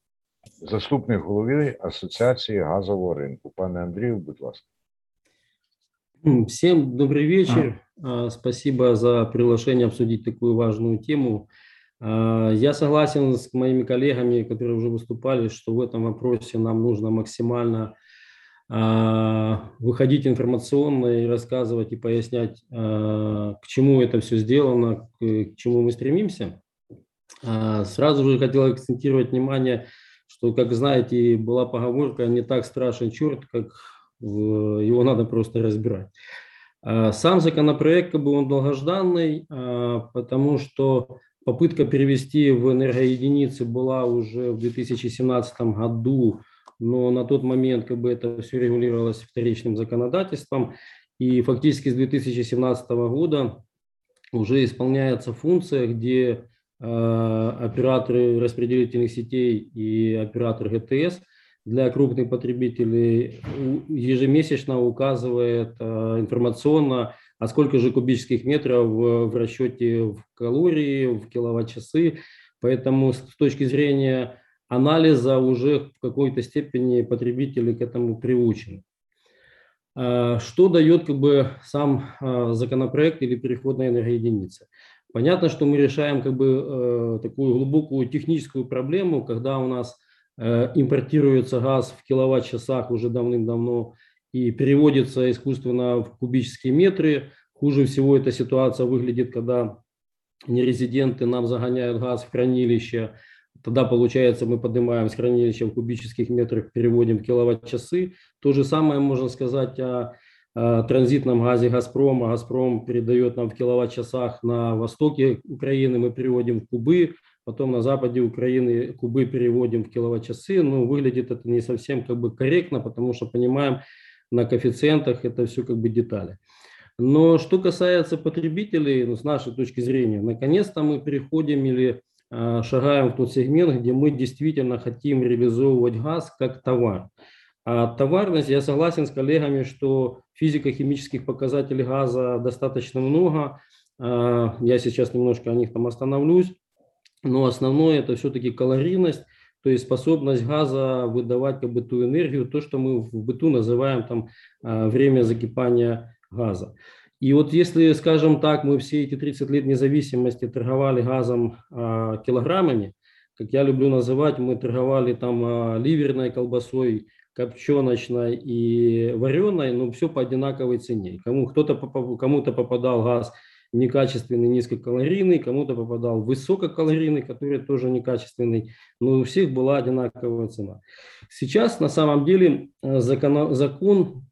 заступник голови Асоціації газового ринку. Пане Андрію, будь ласка. Всем добрый вечер. Спасибо за приглашение обсудить такую важную тему. А, я согласен с моими коллегами, которые уже выступали, что в этом вопросе нам нужно максимально а, выходить информационно и рассказывать и пояснять, а, к чему это все сделано, к чему мы стремимся. Сразу же хотел акцентировать внимание, что, как знаете, была поговорка «не так страшен черт, как его надо просто разбирать». Сам законопроект, как бы он долгожданный, потому что Попытка перевести в энергоединицы была уже в 2017 году, но на тот момент как бы это все регулировалось вторичным законодательством. И фактически с 2017 года уже исполняется функция, где э, операторы распределительных сетей и оператор ГТС для крупных потребителей ежемесячно указывает э, информационно а сколько же кубических метров в, расчете в калории, в киловатт-часы. Поэтому с точки зрения анализа уже в какой-то степени потребители к этому приучены. А, что дает как бы сам а, законопроект или переходная энергоединица? Понятно, что мы решаем как бы э, такую глубокую техническую проблему, когда у нас э, импортируется газ в киловатт-часах уже давным-давно и переводится искусственно в кубические метры. Хуже всего эта ситуация выглядит, когда нерезиденты нам загоняют газ в хранилище, тогда получается мы поднимаем с хранилища в кубических метрах, переводим киловатт-часы. То же самое можно сказать о, транзитном газе «Газпрома». «Газпром» передает нам в киловатт-часах на востоке Украины, мы переводим в кубы, потом на западе Украины кубы переводим в киловатт-часы. Но выглядит это не совсем как бы корректно, потому что понимаем, на коэффициентах, это все как бы детали. Но что касается потребителей, ну, с нашей точки зрения, наконец-то мы переходим или э, шагаем в тот сегмент, где мы действительно хотим реализовывать газ как товар. А товарность, я согласен с коллегами, что физико-химических показателей газа достаточно много. Э, я сейчас немножко о них там остановлюсь. Но основное это все-таки калорийность то есть способность газа выдавать как бы ту энергию, то, что мы в быту называем там а, время закипания газа. И вот если, скажем так, мы все эти 30 лет независимости торговали газом а, килограммами, как я люблю называть, мы торговали там а, ливерной колбасой, копченочной и вареной, но все по одинаковой цене. Кому кто-то кому-то попадал газ некачественный, низкокалорийный, кому-то попадал высококалорийный, который тоже некачественный, но у всех была одинаковая цена. Сейчас на самом деле э, закон, закон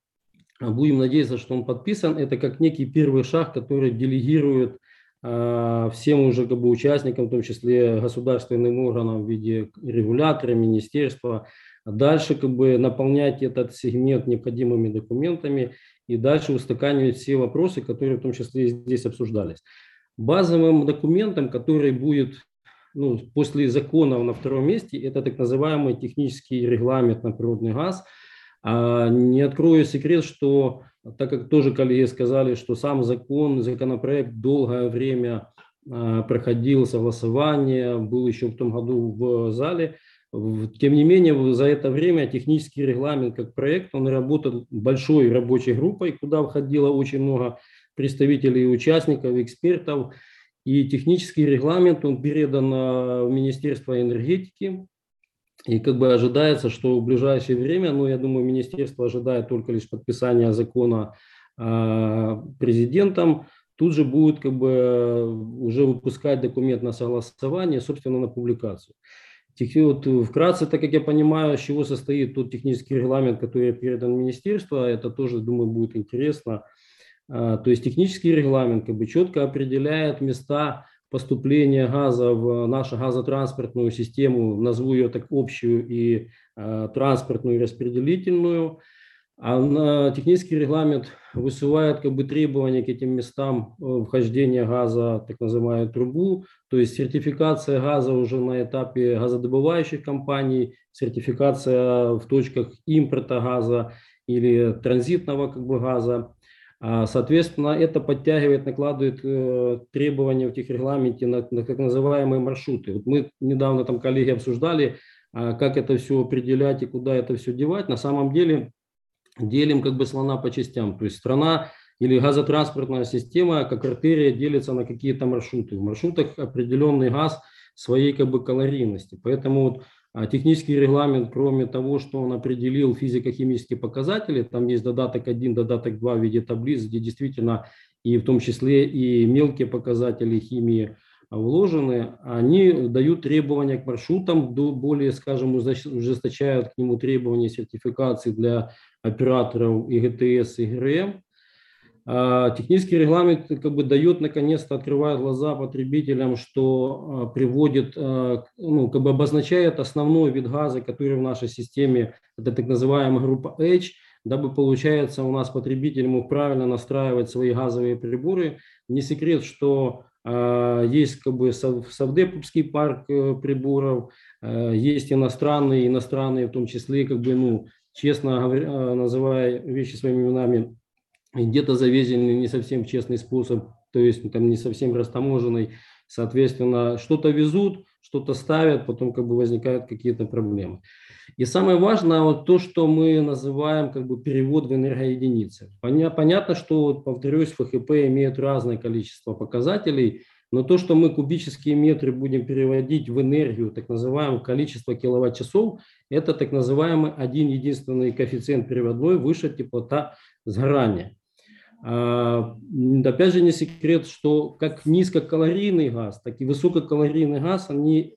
будем надеяться, что он подписан, это как некий первый шаг, который делегирует э, всем уже как бы участникам, в том числе государственным органам в виде регулятора, министерства, дальше как бы наполнять этот сегмент необходимыми документами и дальше устаканивать все вопросы, которые в том числе здесь обсуждались. Базовым документом, который будет ну, после закона на втором месте, это так называемый технический регламент на природный газ. А не открою секрет, что так как тоже коллеги сказали, что сам закон, законопроект долгое время проходил согласование, был еще в том году в зале. Тем не менее, за это время технический регламент как проект, он работал большой рабочей группой, куда входило очень много представителей, участников, экспертов. И технический регламент, он передан в Министерство энергетики. И как бы ожидается, что в ближайшее время, ну, я думаю, министерство ожидает только лишь подписания закона президентом, тут же будет как бы уже выпускать документ на согласование, собственно, на публикацию. Вот вкратце, так как я понимаю, из чего состоит тот технический регламент, который передан министерству, это тоже, думаю, будет интересно. То есть технический регламент как бы четко определяет места поступления газа в нашу газотранспортную систему, назову ее так общую и транспортную и распределительную, а технический регламент высувает как бы требования к этим местам э, вхождения газа, так называемую трубу, то есть сертификация газа уже на этапе газодобывающих компаний, сертификация в точках импорта газа или транзитного как бы газа. А, соответственно, это подтягивает, накладывает э, требования в техрегламенте на, на так называемые маршруты. Вот мы недавно там коллеги обсуждали, а, как это все определять и куда это все девать. На самом деле делим как бы слона по частям. То есть страна или газотранспортная система, как артерия, делится на какие-то маршруты. В маршрутах определенный газ своей как бы калорийности. Поэтому вот а, технический регламент, кроме того, что он определил физико-химические показатели, там есть додаток 1, додаток 2 в виде таблиц, где действительно и в том числе и мелкие показатели химии вложены, они дают требования к маршрутам, более, скажем, ужесточают к нему требования сертификации для операторов и ГТС, и ГРМ. А технический регламент как бы дает, наконец-то открывает глаза потребителям, что а, приводит, а, ну, как бы обозначает основной вид газа, который в нашей системе, это так называемая группа H, дабы, получается, у нас потребитель мог правильно настраивать свои газовые приборы. Не секрет, что есть как бы совдеповский парк э, приборов, есть иностранные, иностранные в том числе как бы, ну, честно говоря, называя вещи своими именами, где-то завезены не совсем честный способ, то есть там не совсем растаможенный, соответственно, что-то везут, что-то ставят, потом как бы возникают какие-то проблемы. И самое важное вот то, что мы называем как бы перевод в энергоединицы. Понятно, что, повторюсь, ФХП имеет разное количество показателей, но то, что мы кубические метры будем переводить в энергию, так называемое количество киловатт-часов, это так называемый один единственный коэффициент переводной выше теплота сгорания. А, опять же, не секрет, что как низкокалорийный газ, так и высококалорийный газ, они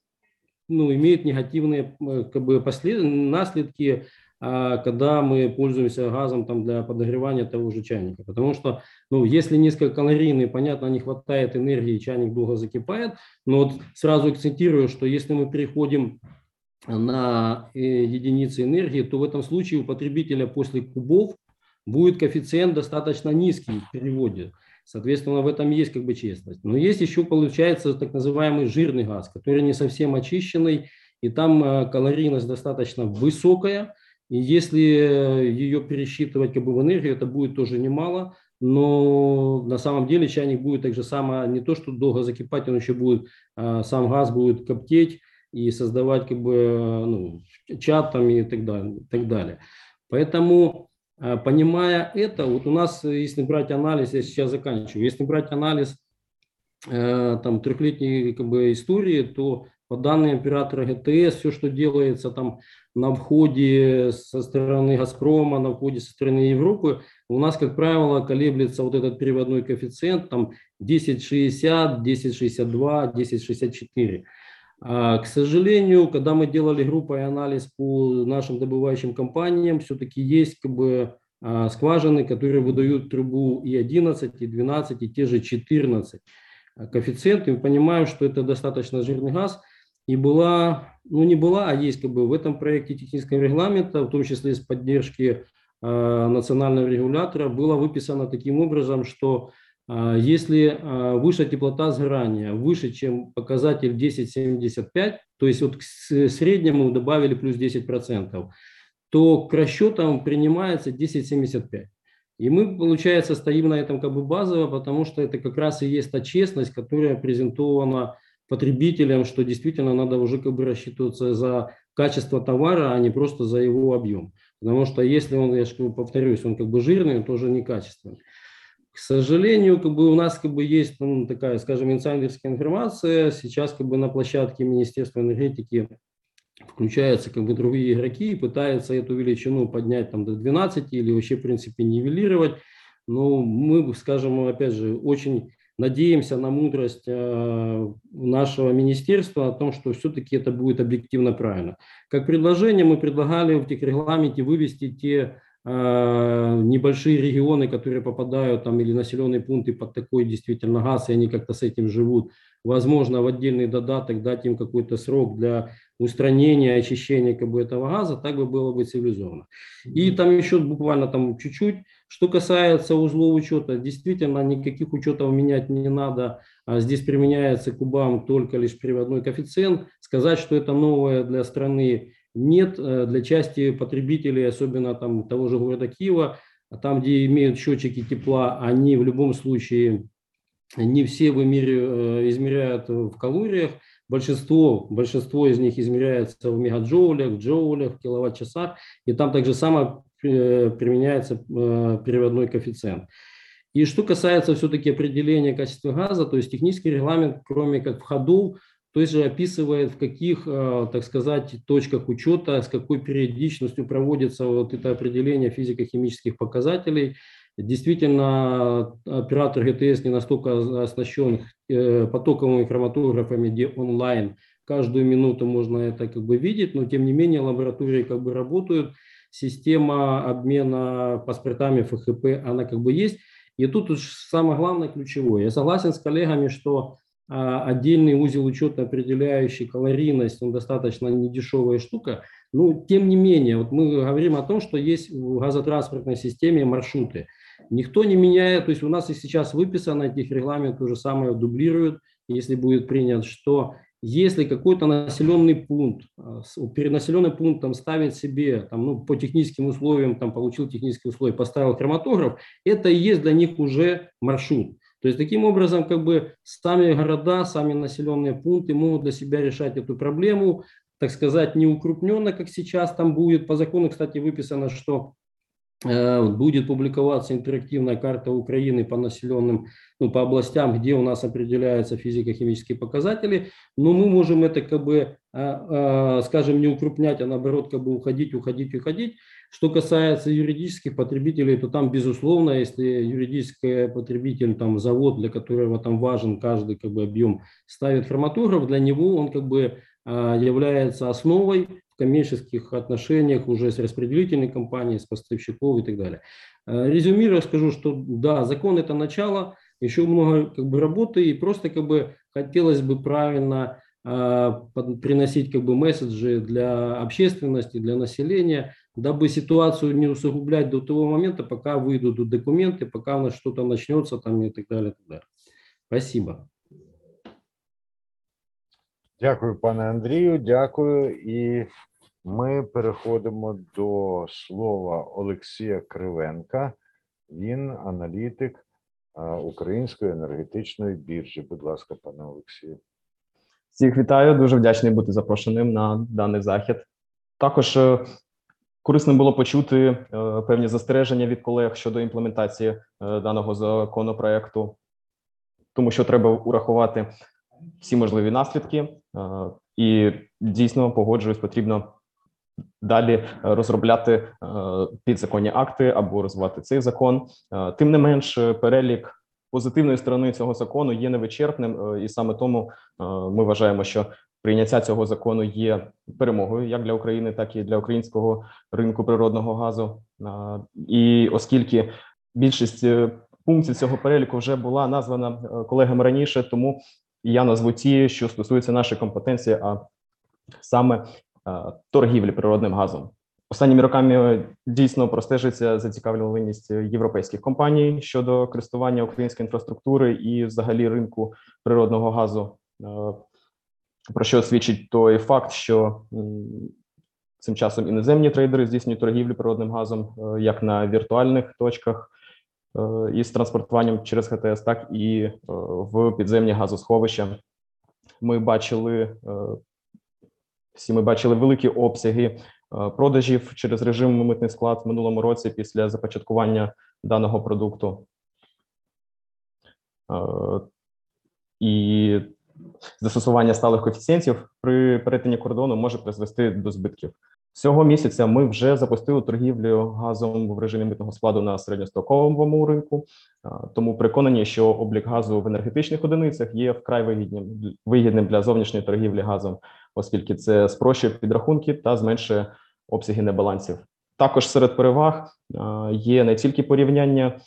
ну, имеют негативные как бы, послед... наследки когда мы пользуемся газом там, для подогревания того же чайника. Потому что, ну, если низкокалорийный, понятно, не хватает энергии, чайник долго закипает, но вот сразу акцентирую, что если мы переходим на э, единицы энергии, то в этом случае у потребителя после кубов будет коэффициент достаточно низкий в переводе. Соответственно, в этом есть как бы честность. Но есть еще, получается, так называемый жирный газ, который не совсем очищенный, и там э, калорийность достаточно высокая, и если ее пересчитывать как бы в энергию, это будет тоже немало, но на самом деле чайник будет так же само, не то что долго закипать, он еще будет, а, сам газ будет коптеть и создавать как бы ну, чат там и так далее. И так далее. Поэтому, понимая это, вот у нас, если брать анализ, я сейчас заканчиваю, если брать анализ э, там трехлетней как бы истории, то по данным оператора ГТС, все, что делается там на входе со стороны «Газпрома», на входе со стороны Европы, у нас, как правило, колеблется вот этот переводной коэффициент там 10,60, 10,62, 10,64. А, к сожалению, когда мы делали группой анализ по нашим добывающим компаниям, все-таки есть как бы а, скважины, которые выдают трубу и 11, и 12, и те же 14 коэффициенты. Мы понимаем, что это достаточно жирный газ – и была, ну не была, а есть как бы в этом проекте технического регламента, в том числе с поддержки э, национального регулятора, было выписано таким образом, что э, если э, выше теплота сгорания, выше, чем показатель 10,75, то есть вот к среднему добавили плюс 10%, то к расчетам принимается 10,75. И мы, получается, стоим на этом как бы базово, потому что это как раз и есть та честность, которая презентована потребителям, что действительно надо уже как бы рассчитываться за качество товара, а не просто за его объем. Потому что если он, я же повторюсь, он как бы жирный, он тоже некачественный. К сожалению, как бы у нас как бы есть ну, такая, скажем, инсайдерская информация. Сейчас как бы на площадке Министерства энергетики включаются как бы другие игроки и пытаются эту величину поднять там до 12 или вообще в принципе нивелировать. Но мы, скажем, опять же, очень надеемся на мудрость э, нашего министерства о том, что все-таки это будет объективно правильно. Как предложение мы предлагали в техрегламенте вывести те э, небольшие регионы, которые попадают там или населенные пункты под такой действительно газ, и они как-то с этим живут, возможно, в отдельный додаток дать им какой-то срок для устранения, очищения как бы, этого газа, так бы было бы цивилизованно. И там еще буквально там чуть-чуть, что касается узлов учета, действительно никаких учетов менять не надо, а здесь применяется кубам только лишь приводной коэффициент. Сказать, что это новое для страны нет, э, для части потребителей, особенно там того же города Киева, там, где имеют счетчики тепла, они в любом случае не все в мире э, измеряют в калориях, большинство, большинство из них измеряется в мегаджоулях, джоулях, киловатт-часах, и там также само э, применяется э, переводной коэффициент. И что касается все-таки определения качества газа, то есть технический регламент, кроме как входов, то есть же описывает, в каких, так сказать, точках учета, с какой периодичностью проводится вот это определение физико-химических показателей, Действительно, оператор ГТС не настолько оснащен э, потоковыми хроматографами, где онлайн. Каждую минуту можно это как бы видеть, но тем не менее лаборатории как бы работают, система обмена паспортами ФХП, она как бы есть. И тут уж самое главное ключевое. Я согласен с коллегами, что а, отдельный узел учета, определяющий калорийность, он достаточно недешевая штука, но тем не менее, вот мы говорим о том, что есть в газотранспортной системе маршруты. Никто не меняет, то есть у нас и сейчас выписано, этих регламент то же самое дублируют, если будет принят, что если какой-то населенный пункт, а, перед населенным пунктом ставит себе, там, ну, по техническим условиям, там, получил технические условия, поставил хроматограф, это и есть для них уже маршрут. То есть таким образом как бы сами города, сами населенные пункты могут для себя решать эту проблему, так сказать, не укрупненно, как сейчас там будет. По закону, кстати, выписано, что Э, будет публиковаться интерактивная карта Украины по населенным, ну, по областям, где у нас определяются физико-химические показатели, но мы можем это как бы, а, а, скажем, не укрупнять, а наоборот как бы уходить, уходить, уходить. Что касается юридических потребителей, то там, безусловно, если юридический потребитель, там завод, для которого там важен каждый как бы объем, ставит хроматограф, для него он как бы а, является основой коммерческих отношениях уже с распределительной компанией, с поставщиков и так далее. Э, резюмируя, скажу, что да, закон это начало, еще много как бы работы, и просто как бы хотелось бы правильно э, приносить как бы месседжи для общественности, для населения, дабы ситуацию не усугублять до того момента, пока выйдут документы, пока у нас что-то начнется там и так далее. И так далее. Спасибо. Дякую, пане Андрію. Дякую. І ми переходимо до слова Олексія Кривенка. Він аналітик Української енергетичної біржі. Будь ласка, пане Олексію. Всіх вітаю. Дуже вдячний бути запрошеним на даний захід. Також е, корисно було почути е, певні застереження від колег щодо імплементації е, даного законопроекту, тому що треба урахувати всі можливі наслідки, е, і дійсно погоджуюсь, потрібно далі розробляти е, підзаконні акти або розвивати цей закон. Е, тим не менш, перелік позитивної сторони цього закону є невичерпним, і саме тому ми вважаємо, що прийняття цього закону є перемогою як для України, так і для українського ринку природного газу. І оскільки більшість пунктів цього переліку вже була названа колегами раніше, тому я назву ті, що стосуються нашої компетенції, а саме торгівлі природним газом. Останніми роками дійсно простежиться зацікавленість європейських компаній щодо користування української інфраструктури і, взагалі, ринку природного газу. Про що свідчить той факт, що цим часом іноземні трейдери здійснюють торгівлю природним газом як на віртуальних точках, із транспортуванням через ГТС, так і в підземні газосховища. Ми бачили всі ми бачили великі обсяги продажів через режим митний склад в минулому році після започаткування даного продукту. І застосування сталих коефіцієнтів при перетині кордону може призвести до збитків. Цього місяця ми вже запустили торгівлю газом в режимі митного складу на середньостоковому ринку, тому переконані, що облік газу в енергетичних одиницях є вкрай вигідним вигідним для зовнішньої торгівлі газом, оскільки це спрощує підрахунки та зменшує обсяги небалансів. Також серед переваг є не тільки порівняння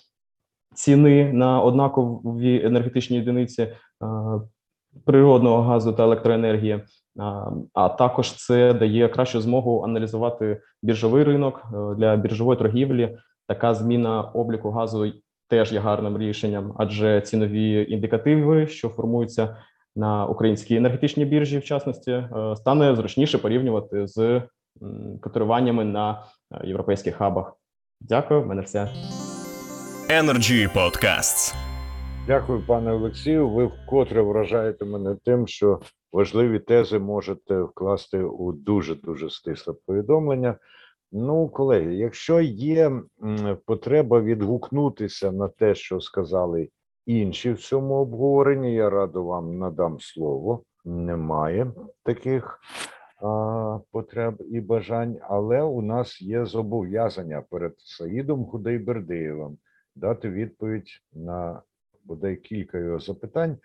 ціни на однакові енергетичні одиниці природного газу та електроенергії, а також це дає кращу змогу аналізувати біржовий ринок е, для біржової торгівлі. Така зміна обліку газу теж є гарним рішенням, адже цінові індикативи, що формуються на українській енергетичній біржі, в частності, е, стане зручніше порівнювати з котируваннями на е, європейських хабах. Дякую, в мене все. Energy Podcasts. Дякую, пане Олексію. Ви вкотре вражаєте мене тим, що важливі тези можете вкласти у дуже дуже стисле повідомлення. Ну, колеги, якщо є потреба відгукнутися на те, що сказали інші в цьому обговоренні, я радо вам надам слово. Немає таких а, потреб і бажань, але у нас є зобов'язання перед Саїдом Худейбердиєвим дати відповідь на бодай кілька його запитань,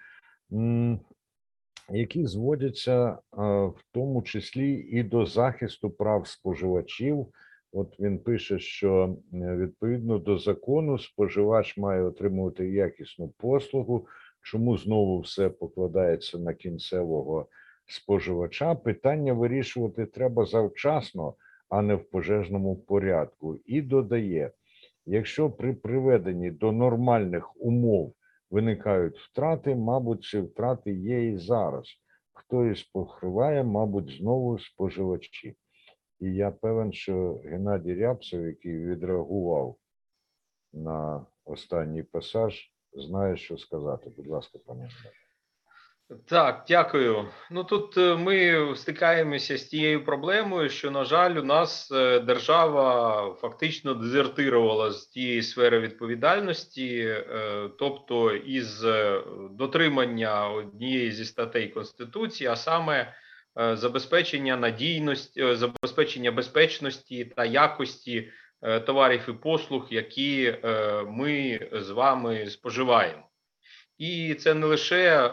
які зводяться в тому числі і до захисту прав споживачів. От він пише, що відповідно до закону споживач має отримувати якісну послугу. Чому знову все покладається на кінцевого споживача? Питання вирішувати треба завчасно, а не в пожежному порядку. І додає: якщо при приведенні до нормальних умов виникають втрати, мабуть, ці втрати є і зараз. Хтось покриває, мабуть, знову споживачі. І я певен, що Геннадій Рябцев, який відреагував на останній пасаж, знає, що сказати. Будь ласка, пане. Так, дякую. Ну тут е, ми стикаємося з тією проблемою, що, на жаль, у нас е, держава фактично дезертирувала з тієї сфери відповідальності, е, тобто із дотримання однієї зі статей Конституції, а саме забезпечення надійності, забезпечення безпечності та якості товарів і послуг, які ми з вами споживаємо. І це не лише е,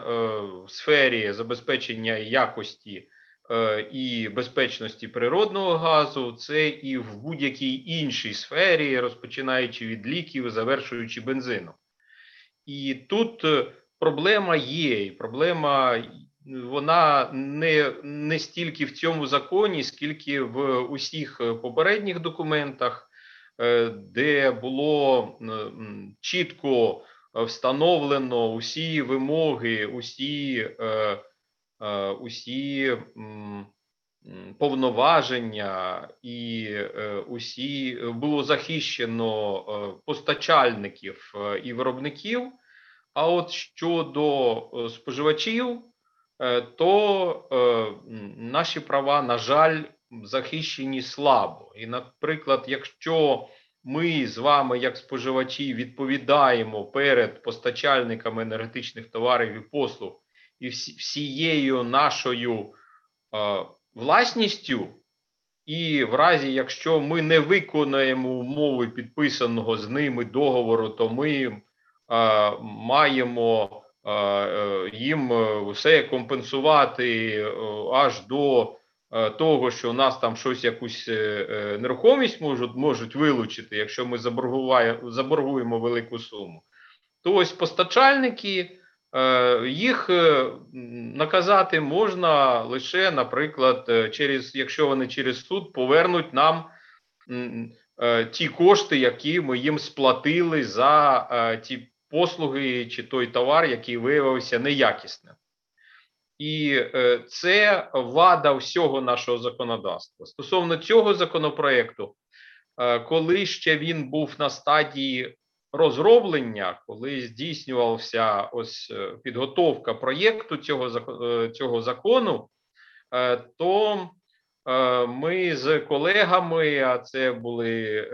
в сфері забезпечення якості е, і безпечності природного газу, це і в будь-якій іншій сфері, розпочинаючи від ліків, завершуючи бензином. І тут е, проблема є, і проблема вона не, не стільки в цьому законі, скільки в усіх попередніх документах, де було чітко. Е, встановлено усі вимоги, усі е, е, усі повноваження і усі було захищено постачальників і виробників. А от щодо споживачів, то наші права, на жаль, захищені слабо. І, наприклад, якщо ми з вами, як споживачі, відповідаємо перед постачальниками енергетичних товарів і послуг і всією нашою е, власністю. І в разі, якщо ми не виконаємо умови підписаного з ними договору, то ми е, маємо е, е їм все компенсувати е, аж до Е, того, що у нас там щось якусь е, е, нерухомість можуть можуть вилучити, якщо ми заборгуємо велику суму, то ось постачальники їх наказати можна лише, наприклад, через якщо вони через суд повернуть нам ті кошти, які ми їм сплатили за ті послуги чи той товар, який виявився неякісним. І е, це вада всього нашого законодавства. Стосовно цього законопроекту, е, коли ще він був на стадії розроблення, коли здійснювався ось підготовка проєкту цього цього закону, то ми з колегами, а це були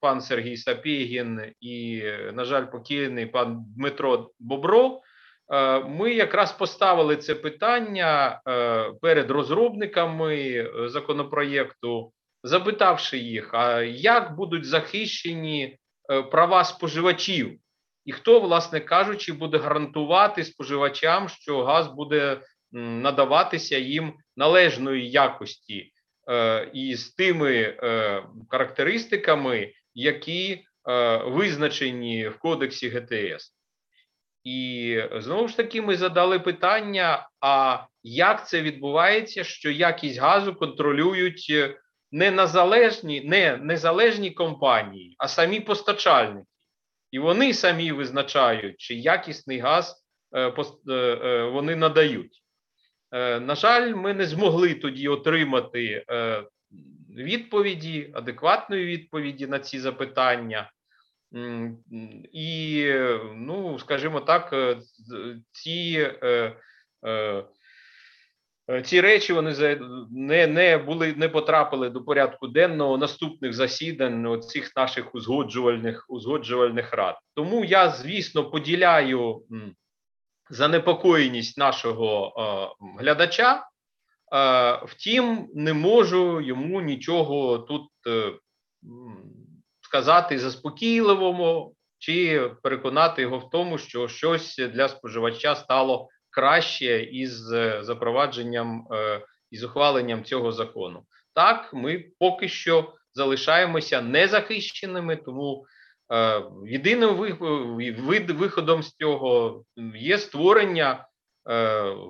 пан Сергій Сапігін і, на жаль, покійний пан Дмитро Бобро. Ми якраз поставили це питання перед розробниками законопроєкту, запитавши їх, а як будуть захищені права споживачів, і хто, власне кажучи, буде гарантувати споживачам, що газ буде надаватися їм належної якості е, і з тими е, характеристиками, які е, визначені в кодексі ГТС. І знову ж таки ми задали питання: а як це відбувається, що якість газу контролюють не незалежні, не незалежні компанії, а самі постачальники, і вони самі визначають, чи якісний газ вони надають. Е, на жаль, ми не змогли тоді отримати е, відповіді, адекватної відповіді на ці запитання. І, ну, скажімо так, е, ці ці речі вони не не були, не потрапили до порядку денного наступних засідань цих наших узгоджувальних узгоджувальних рад. Тому я, звісно, поділяю занепокоєність нашого е, глядача, е, втім, не можу йому нічого тут е, сказати заспокійливому чи переконати його в тому, що щось для споживача стало краще із запровадженням із ухваленням цього закону. Так, ми поки що залишаємося незахищеними, тому Е, єдиним виходом з цього є створення е,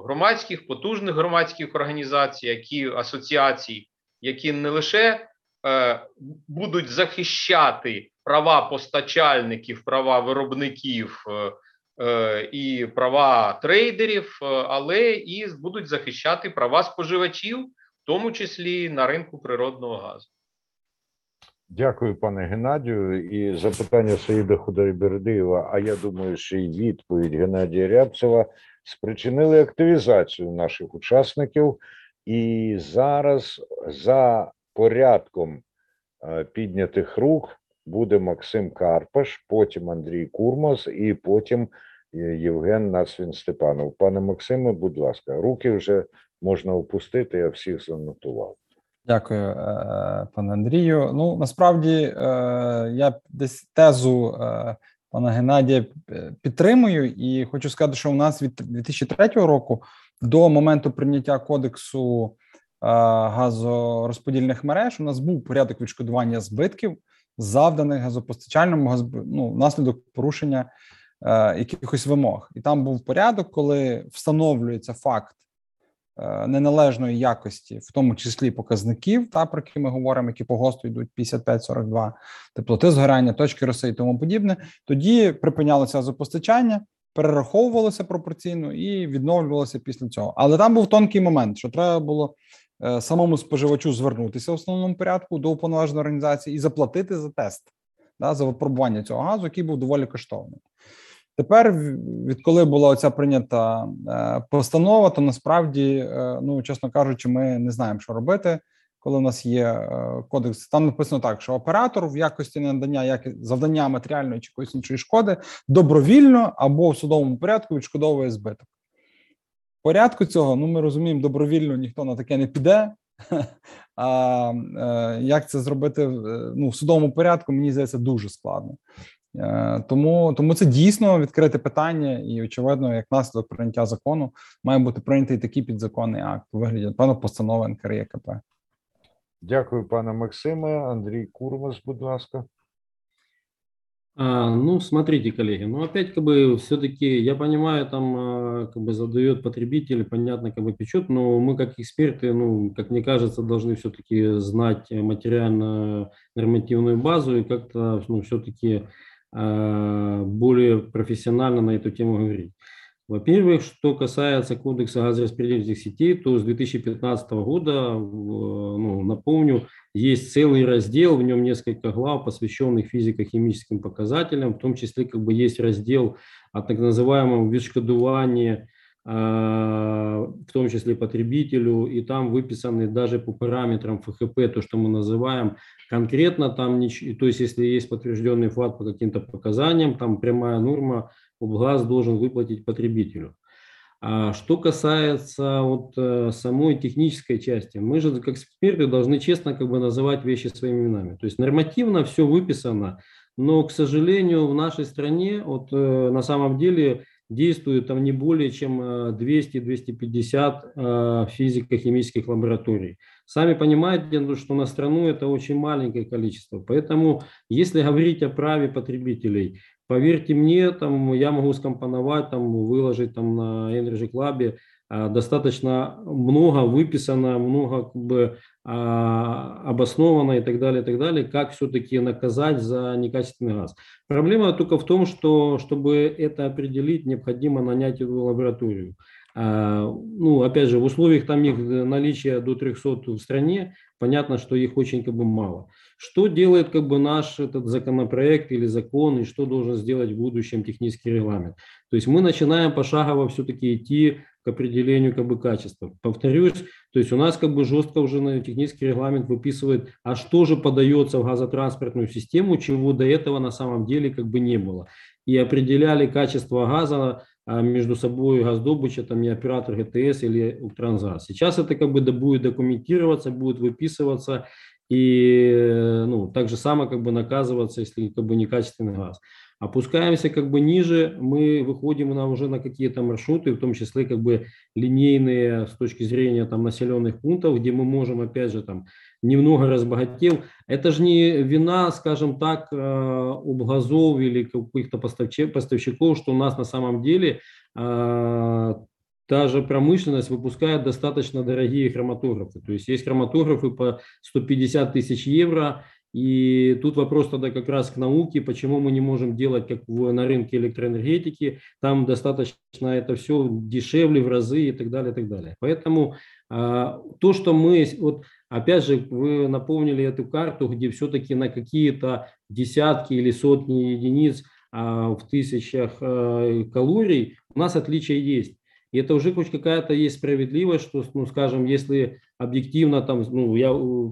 громадських потужних громадських організацій, які асоціацій, які не лише е, будуть захищати права постачальників, права виробників і права трейдерів, але і будуть захищати права споживачів, в тому числі на ринку природного газу. Дякую, пане Геннадію. І запитання Саїда Худайбердиєва, а я думаю, що і відповідь Геннадія Рябцева спричинили активізацію наших учасників. І зараз за порядком е, піднятих рук буде Максим Карпаш, потім Андрій Курмас і потім е, Євген Насвін Степанов. Пане Максиме, будь ласка, руки вже можна опустити, я всіх занотував. Дякую, е, пане Андрію. Ну насправді е, я десь тезу е, пана Геннадія підтримую, і хочу сказати, що у нас від 2003 року до моменту прийняття кодексу газорозподільних мереж у нас був порядок відшкодування збитків, завданих газопостачальному ну, внаслідок порушення якихось вимог, і там був порядок, коли встановлюється факт. Е, неналежної якості, в тому числі показників, та про які ми говоримо, які по ГОСТу йдуть 55-42, теплоти згорання, точки роси і тому подібне. Тоді припинялося газопостачання, перераховувалося пропорційно і відновлювалося після цього. Але там був тонкий момент, що треба було е, самому споживачу звернутися в основному порядку до уповноваженої організації і заплатити за тест да, за випробування цього газу, який був доволі коштовним. Тепер, відколи була оця прийнята е, постанова, то насправді, е, ну чесно кажучи, ми не знаємо, що робити, коли у нас є е, кодекс. Там написано так, що оператор в якості надання як завдання матеріальної чи якоїсь іншої шкоди добровільно або в судовому порядку відшкодовує збиток. Порядку цього, ну ми розуміємо, добровільно ніхто на таке не піде. А як це зробити ну, в судовому порядку, мені здається, дуже складно. Е, тому тому це дійсно відкрите питання, і очевидно, як наслідок прийняття закону має бути прийнятий такий підзаконний акт у вигляді певно постанови НКРЄКП. Дякую, пане Максиме. Андрій Курмас, будь ласка. А, ну, смотрите, коллеги, ну опять как бы все-таки, я понимаю, там а, как бы задает потребитель, понятно, как бы печет, но мы как эксперты, ну, как мне кажется, должны все-таки знать материально-нормативную базу и как-то, ну, все-таки более профессионально на эту тему говорить. Во-первых, что касается кодекса газораспределительных сетей, то с 2015 года, ну, напомню, есть целый раздел, в нем несколько глав, посвященных физико-химическим показателям, в том числе как бы есть раздел о так называемом відшкодуванні, в том числе потребителю, и там выписаны даже по параметрам ФХП, то, что мы называем конкретно там, то есть если есть подтвержденный факт по каким-то показаниям, там прямая норма облгаз должен выплатить потребителю. А что касается вот э, самой технической части, мы же как эксперты должны честно как бы называть вещи своими именами. То есть нормативно все выписано, но, к сожалению, в нашей стране вот э, на самом деле действует там не более чем 200-250 э, физико-химических лабораторий. Сами понимаете, ну, что на страну это очень маленькое количество. Поэтому, если говорить о праве потребителей, Поверьте мне, там я могу скомпоновать, там выложить там на Energy Club достаточно много выписано, много как бы а, обосновано и так далее, и так далее, как все-таки наказать за некачественный газ. Проблема только в том, что чтобы это определить, необходимо нанять эту лабораторию. А, ну, опять же, в условиях там их наличия до 300 в стране, понятно, что их очень как бы мало. Что делает как бы наш этот законопроект или закон, и что должен сделать в будущем технический регламент? То есть мы начинаем пошагово все-таки идти к определению как бы качества. Повторюсь, то есть у нас как бы жестко уже на технический регламент выписывает, а что же подается в газотранспортную систему, чего до этого на самом деле как бы не было. И определяли качество газа между собой газдобыча, там и оператор ГТС или Укртрансгаз. Сейчас это как бы будет документироваться, будет выписываться, и ну, так же само как бы наказываться, если как бы некачественный газ. Опускаемся как бы ниже, мы выходим на уже на какие-то маршруты, в том числе как бы линейные с точки зрения там населенных пунктов, где мы можем опять же там немного разбогател. Это же не вина, скажем так, э, облгазов или каких-то поставщиков, что у нас на самом деле э, та же промышленность выпускает достаточно дорогие хроматографы. То есть есть хроматографы по 150 тысяч евро, и тут вопрос тогда как раз к науке, почему мы не можем делать как в, на рынке электроэнергетики, там достаточно это все дешевле в разы и так далее, и так далее. Поэтому а, то, что мы, вот опять же, вы напомнили эту карту, где все-таки на какие-то десятки или сотни единиц а, в тысячах а, калорий у нас отличия есть. И это уже хоть какая-то есть справедливость, что, ну, скажем, если объективно там, ну, я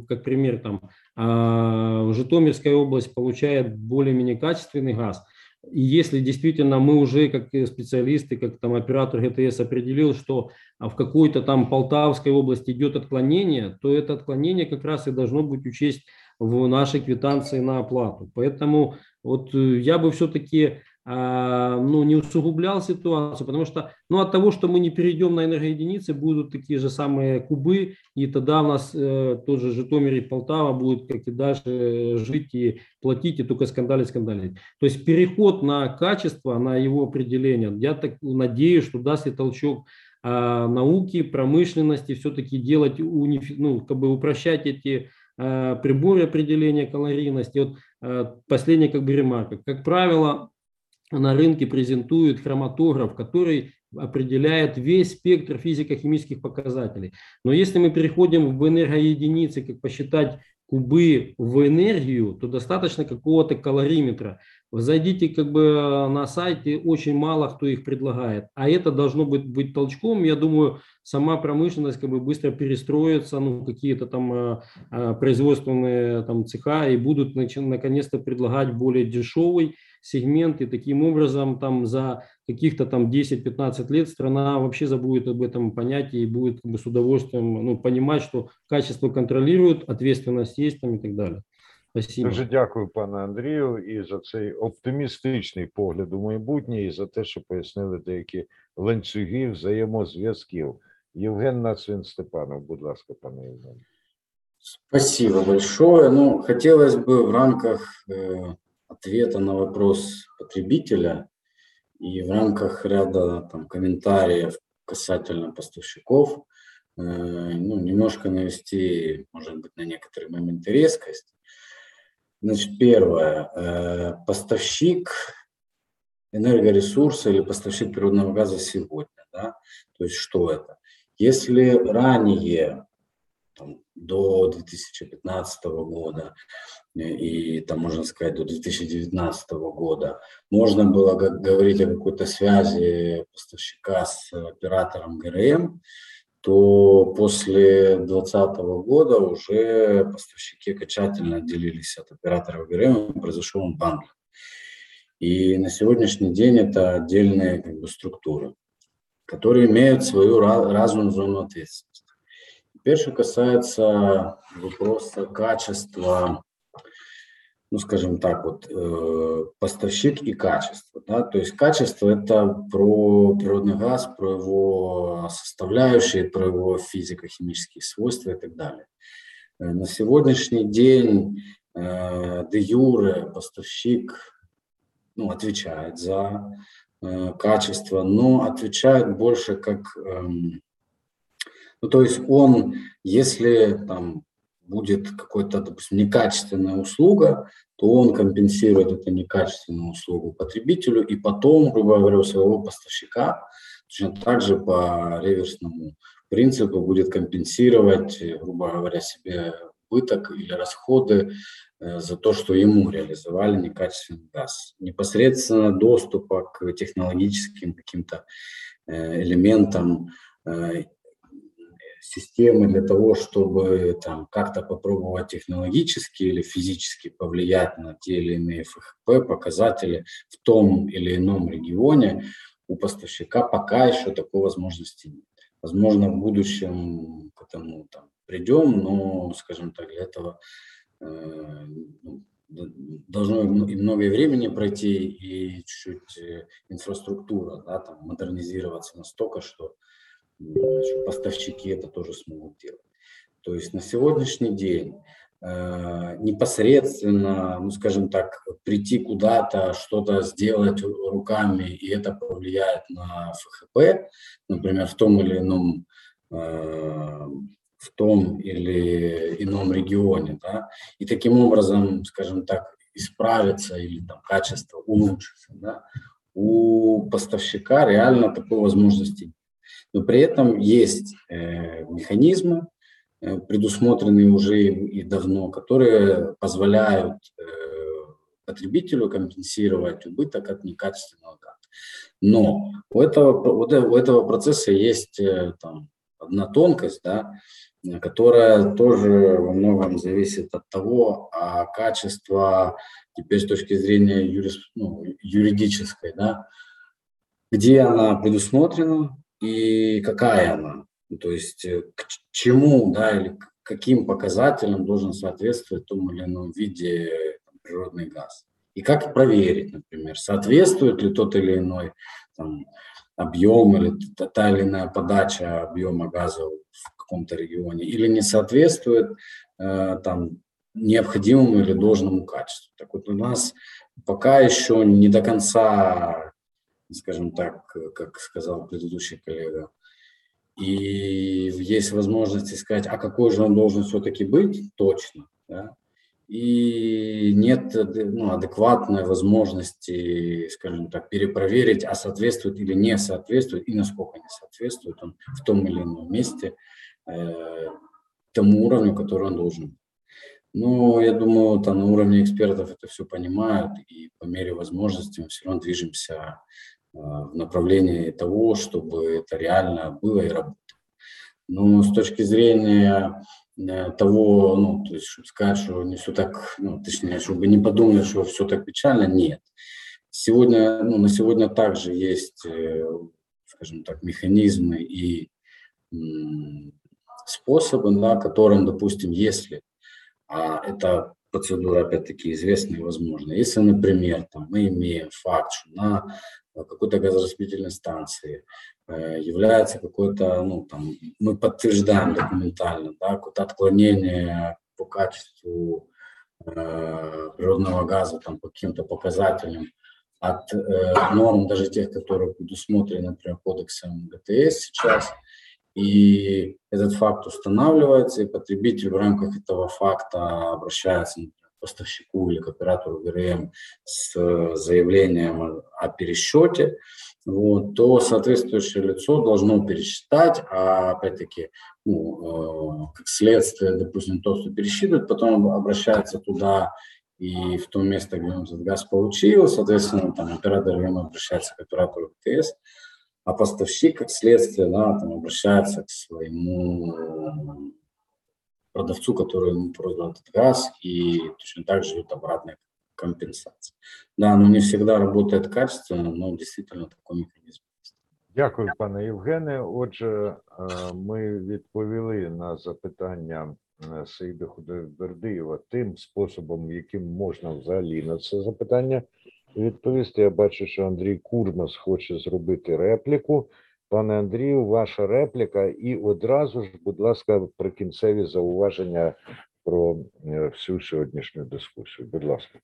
как пример там, э, Житомирская область получает более-менее качественный газ, и если действительно мы уже как специалисты, как там оператор ГТС определил, что в какой-то там Полтавской области идет отклонение, то это отклонение как раз и должно быть учесть в нашей квитанции на оплату. Поэтому вот э, я бы все-таки а, ну, не усугублял ситуацию, потому что ну, от того, что мы не перейдем на энергоединицы, будут такие же самые кубы, и тогда у нас э, тот же Житомир и Полтава будут, как и дальше, жить и платить, и только скандалить, скандалить. То есть переход на качество, на его определение, я так надеюсь, что даст и толчок э, науки, промышленности, все-таки делать, унифи, ну, как бы упрощать эти э, приборы определения калорийности. Вот э, последняя как бы ремарка. Как правило, на рынке презентует хроматограф, который определяет весь спектр физико-химических показателей. Но если мы переходим в энергоединицы, как посчитать кубы в энергию, то достаточно какого-то калориметра. Зайдите как бы на сайте, очень мало кто их предлагает. А это должно быть, быть толчком. Я думаю, сама промышленность как бы быстро перестроится, ну, какие-то там а, а, производственные там цеха и будут наконец-то предлагать более дешевый сегмент, и таким образом там за каких-то там 10-15 лет страна вообще забудет об этом понятии и будет как бы, с удовольствием ну, понимать, что качество контролируют, ответственность есть там и так далее. Спасибо. Дуже дякую, пане Андрію, і за цей оптимістичний погляд у майбутнє, і за те, що пояснили деякі ланцюги взаємозв'язків. Євген Нацвін Степанов, будь ласка, пане Євген. Спасибо большое. Ну, хотелось бы в рамках э, ответа на вопрос потребителя и в рамках ряда там, комментариев касательно поставщиков э, ну, немножко навести, может быть, на некоторые моменты резкость. Значит, первое. Э, поставщик энергоресурса или поставщик природного газа сегодня. Да? То есть что это? Если ранее, там, до 2015 года и, там, можно сказать, до 2019 года можно было говорить о какой-то связи поставщика с оператором ГРМ, то после 2020 года уже поставщики окончательно отделились от операторов ГРМ, произошел бандлинг. И на сегодняшний день это отдельные как бы, структуры, которые имеют свою разную зону ответственности. Теперь, что касается вопроса качества, ну, скажем так, вот, э, поставщик и качество. Да? То есть качество – это про природный газ, про его составляющие, про его физико-химические свойства и так далее. Э, на сегодняшний день э, де юре поставщик ну, отвечает за э, качество, но отвечает больше как, э, ну, то есть он, если там будет какой-то, допустим, некачественная услуга, то он компенсирует эту некачественную услугу потребителю и потом, грубо говоря, у своего поставщика точно так же по реверсному принципу будет компенсировать, грубо говоря, себе убыток или расходы Э, за то, что ему реализовали некачественный газ. Непосредственно доступа к технологическим каким-то э, элементам э, системы для того, чтобы там как-то попробовать технологически или физически повлиять на те или иные ФХП показатели в том или ином регионе, у поставщика пока еще такой возможности нет. Возможно, в будущем к этому там, придем, но, скажем так, для этого Э, ну, должно и многое времени пройти, и чуть-чуть э, инфраструктура, да, там, модернизироваться настолько, что, что поставщики это тоже смогут делать. То есть на сегодняшний день э, непосредственно, ну, скажем так, прийти куда-то, что-то сделать руками, и это повлияет на ФХП, например, в том или ином э, в том или ином регионе, да, и таким образом, скажем так, исправиться или там качество улучшится, да, у поставщика реально такой возможности. Но при этом есть э, механизмы, э, предусмотренные уже и давно, которые позволяют э, потребителю компенсировать убыток от некачественного газа. Но у этого, у этого процесса есть э, там, одна тонкость, да, которая тоже во многом зависит от того, а качество теперь с точки зрения юрис, ну, юридической, да, где она предусмотрена и какая она, то есть э, к чему, да, или к каким показателям должен соответствовать в том или ином виде там, природный газ. И как проверить, например, соответствует ли тот или иной там, объем или та или иная подача объема газа в каком-то регионе или не соответствует э, там необходимому или должному качеству. Так вот у нас пока еще не до конца, скажем так, как сказал предыдущий коллега, и есть возможность сказать, а какой же он должен все-таки быть точно, да? и нет ну, адекватной возможности, скажем так, перепроверить, а соответствует или не соответствует, и насколько не соответствует он в том или ином месте э, тому уровню, который он должен быть. Но я думаю, там на уровне экспертов это все понимают, и по мере возможности мы все равно движемся э, в направлении того, чтобы это реально было и работало. Но с точки зрения Э, того, ну, то есть, чтобы сказать, что не все так, ну, точнее, чтобы не подумали, что все так печально, нет. Сегодня, ну, на сегодня также есть, э, скажем так, механизмы и способы, на которым, допустим, если а это процедура, опять-таки, известная и возможная. Если, например, там, мы имеем факт, что на какой-то газораспределительной станции Э, является какой-то, ну, там, мы подтверждаем документально, да, какое-то отклонение по качеству э, природного газа, там, по каким-то показателям от э, норм, даже тех, которые предусмотрены, например, кодексом ГТС сейчас, и этот факт устанавливается, и потребитель в рамках этого факта обращается например, поставщику или к оператору ГРМ с заявлением о пересчете, вот, то соответствующее лицо должно пересчитать, а опять-таки, ну, э, как следствие, допустим, то, что пересчитывает, потом обращается туда и в то место, где он этот газ получил, соответственно, там оператор ГРМ обращается к оператору ТС, а поставщик, как следствие, да, там обращается к своему продавцу, который ему продал этот газ, и точно так же идет обратная компенсация. Да, но не всегда работает качественно, но действительно такой механизм. Дякую, пане Євгене. Отже, ми відповіли на запитання Саїда Худайбердиєва тим способом, яким можна взагалі на це запитання відповісти. Я бачу, що Андрій Курмас хоче зробити репліку. Пане Андрію, ваша репліка, і одразу ж, будь ласка, прикінцеві зауваження про всю сьогоднішню дискусію. Будь ласка.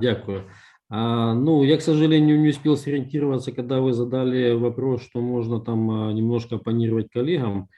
Дякую. Ну, я, к сожалению, не успел сориентироваться, когда вы задали вопрос, что можно там немножко оппонировать коллегам.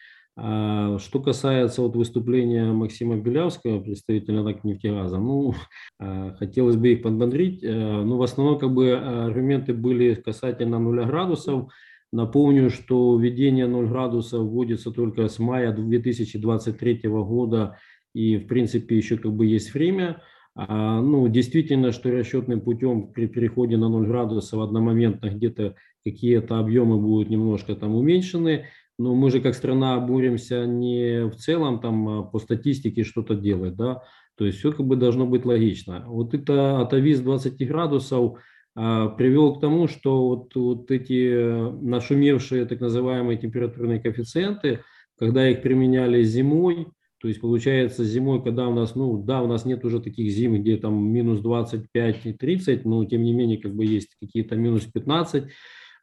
А, что касается вот выступления Максима Белявского, представителя НАК нефтегаза, ну, а, хотелось бы их подбодрить. А, ну, в основном, как бы, аргументы были касательно нуля градусов. Напомню, что введение 0 градусов вводится только с мая 2023 года, и, в принципе, еще как бы есть время. А, ну, действительно, что расчетным путем при переходе на 0 градусов одномоментно где-то какие-то объемы будут немножко там уменьшены, но мы же как страна боремся не в целом там по статистике что-то делать, да, то есть все как бы должно быть логично. Вот это атовиз 20 градусов а, привел к тому, что вот, вот эти нашумевшие так называемые температурные коэффициенты, когда их применяли зимой, то есть получается зимой, когда у нас, ну да, у нас нет уже таких зим, где там минус 25 и 30, но тем не менее как бы есть какие-то минус 15,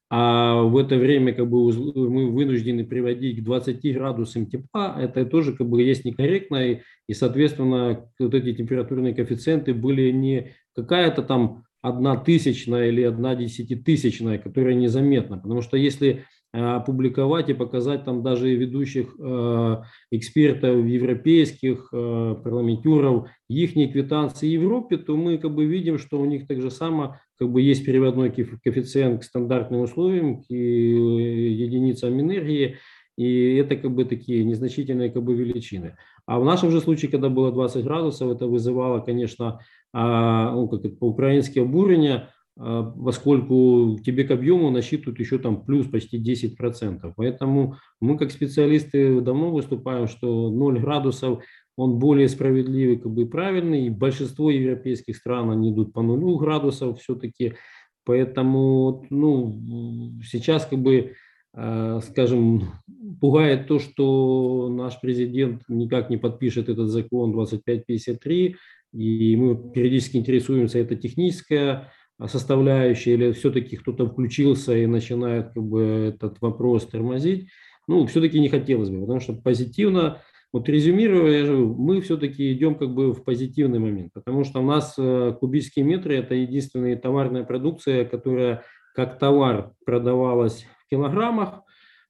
а в это время как бы мы вынуждены приводить к 20 градусам тепла, это тоже как бы есть некорректно, и, и соответственно вот эти температурные коэффициенты были не какая-то там одна тысячная или одна десятитысячная, которая незаметна, потому что если опубликовать и показать там даже ведущих э, экспертов европейских, э, парламентюров, их квитанции. Европе, то мы как бы видим, что у них так же само как бы есть переводной коэффициент к стандартным условиям, к единицам энергии, и это как бы такие незначительные как бы величины. А в нашем же случае, когда было 20 градусов, это вызывало, конечно, а, ну, как по-украински обурение, поскольку тебе к объему насчитывают еще там плюс почти 10%. Поэтому мы как специалисты давно выступаем, что 0 градусов он более справедливый как бы правильный. И большинство европейских стран они идут по нулю градусов все-таки. Поэтому ну, сейчас как бы а, скажем, пугает то, что наш президент никак не подпишет этот закон 2553, и мы периодически интересуемся, это техническая составляющая, или все-таки кто-то включился и начинает как бы этот вопрос тормозить, ну, все-таки не хотелось бы, потому что позитивно, вот резюмируя, мы все-таки идем как бы в позитивный момент, потому что у нас э, кубические метры – это единственная товарная продукция, которая как товар продавалась в килограммах,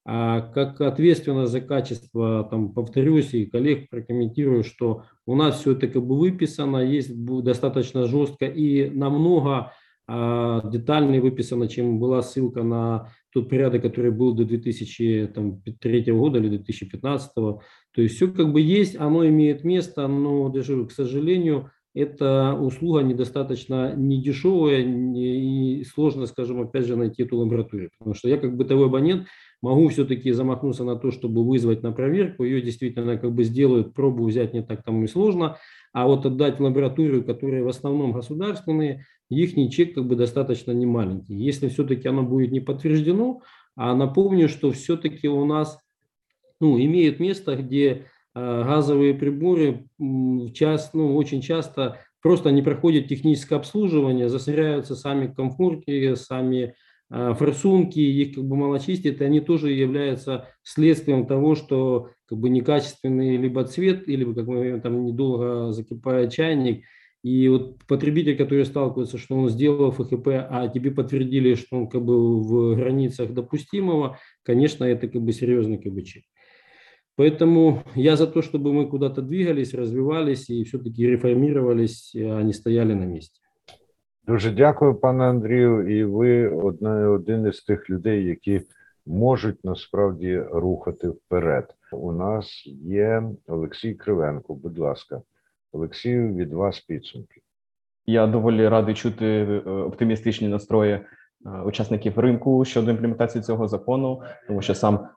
а как ответственность за качество, там, повторюсь, и коллег прокомментирую, что у нас все это как бы выписано, есть достаточно жестко и намного а, детально выписано, чем была ссылка на тот порядок, который был до 2003 года или 2015. То есть все как бы есть, оно имеет место, но даже, к сожалению, эта услуга недостаточно недешевая и сложно, скажем, опять же, найти эту лабораторию. Потому что я как бытовой абонент могу все-таки замахнуться на то, чтобы вызвать на проверку. Ее действительно как бы сделают, пробу взять не так там и сложно. А вот отдать лабораторию, которые в основном государственные, их чек как бы достаточно не маленький. Если все-таки оно будет не подтверждено, а напомню, что все-таки у нас ну, имеет место, где э, газовые приборы час, ну, очень часто просто не проходят техническое обслуживание, засоряются сами комфорки, сами э, форсунки, их как бы мало чистят, и они тоже являются следствием того, что как бы некачественный либо цвет, или как мы там недолго закипает чайник, и вот потребитель, который сталкивается, что он сделал ФХП, а тебе подтвердили, что он как бы в границах допустимого, конечно, это как бы серьезный как бы чек. Поэтому я за то, чтобы мы куда-то двигались, развивались и все-таки реформировались, а не стояли на месте. Дуже дякую, пане Андрію. І ви одна, один із тих людей, які можуть насправді рухати вперед. У нас є Олексій Кривенко. Будь ласка, Олексію, від вас підсумки. Я доволі радий чути е, оптимістичні настрої е, учасників ринку щодо імплементації цього закону, тому що сам е,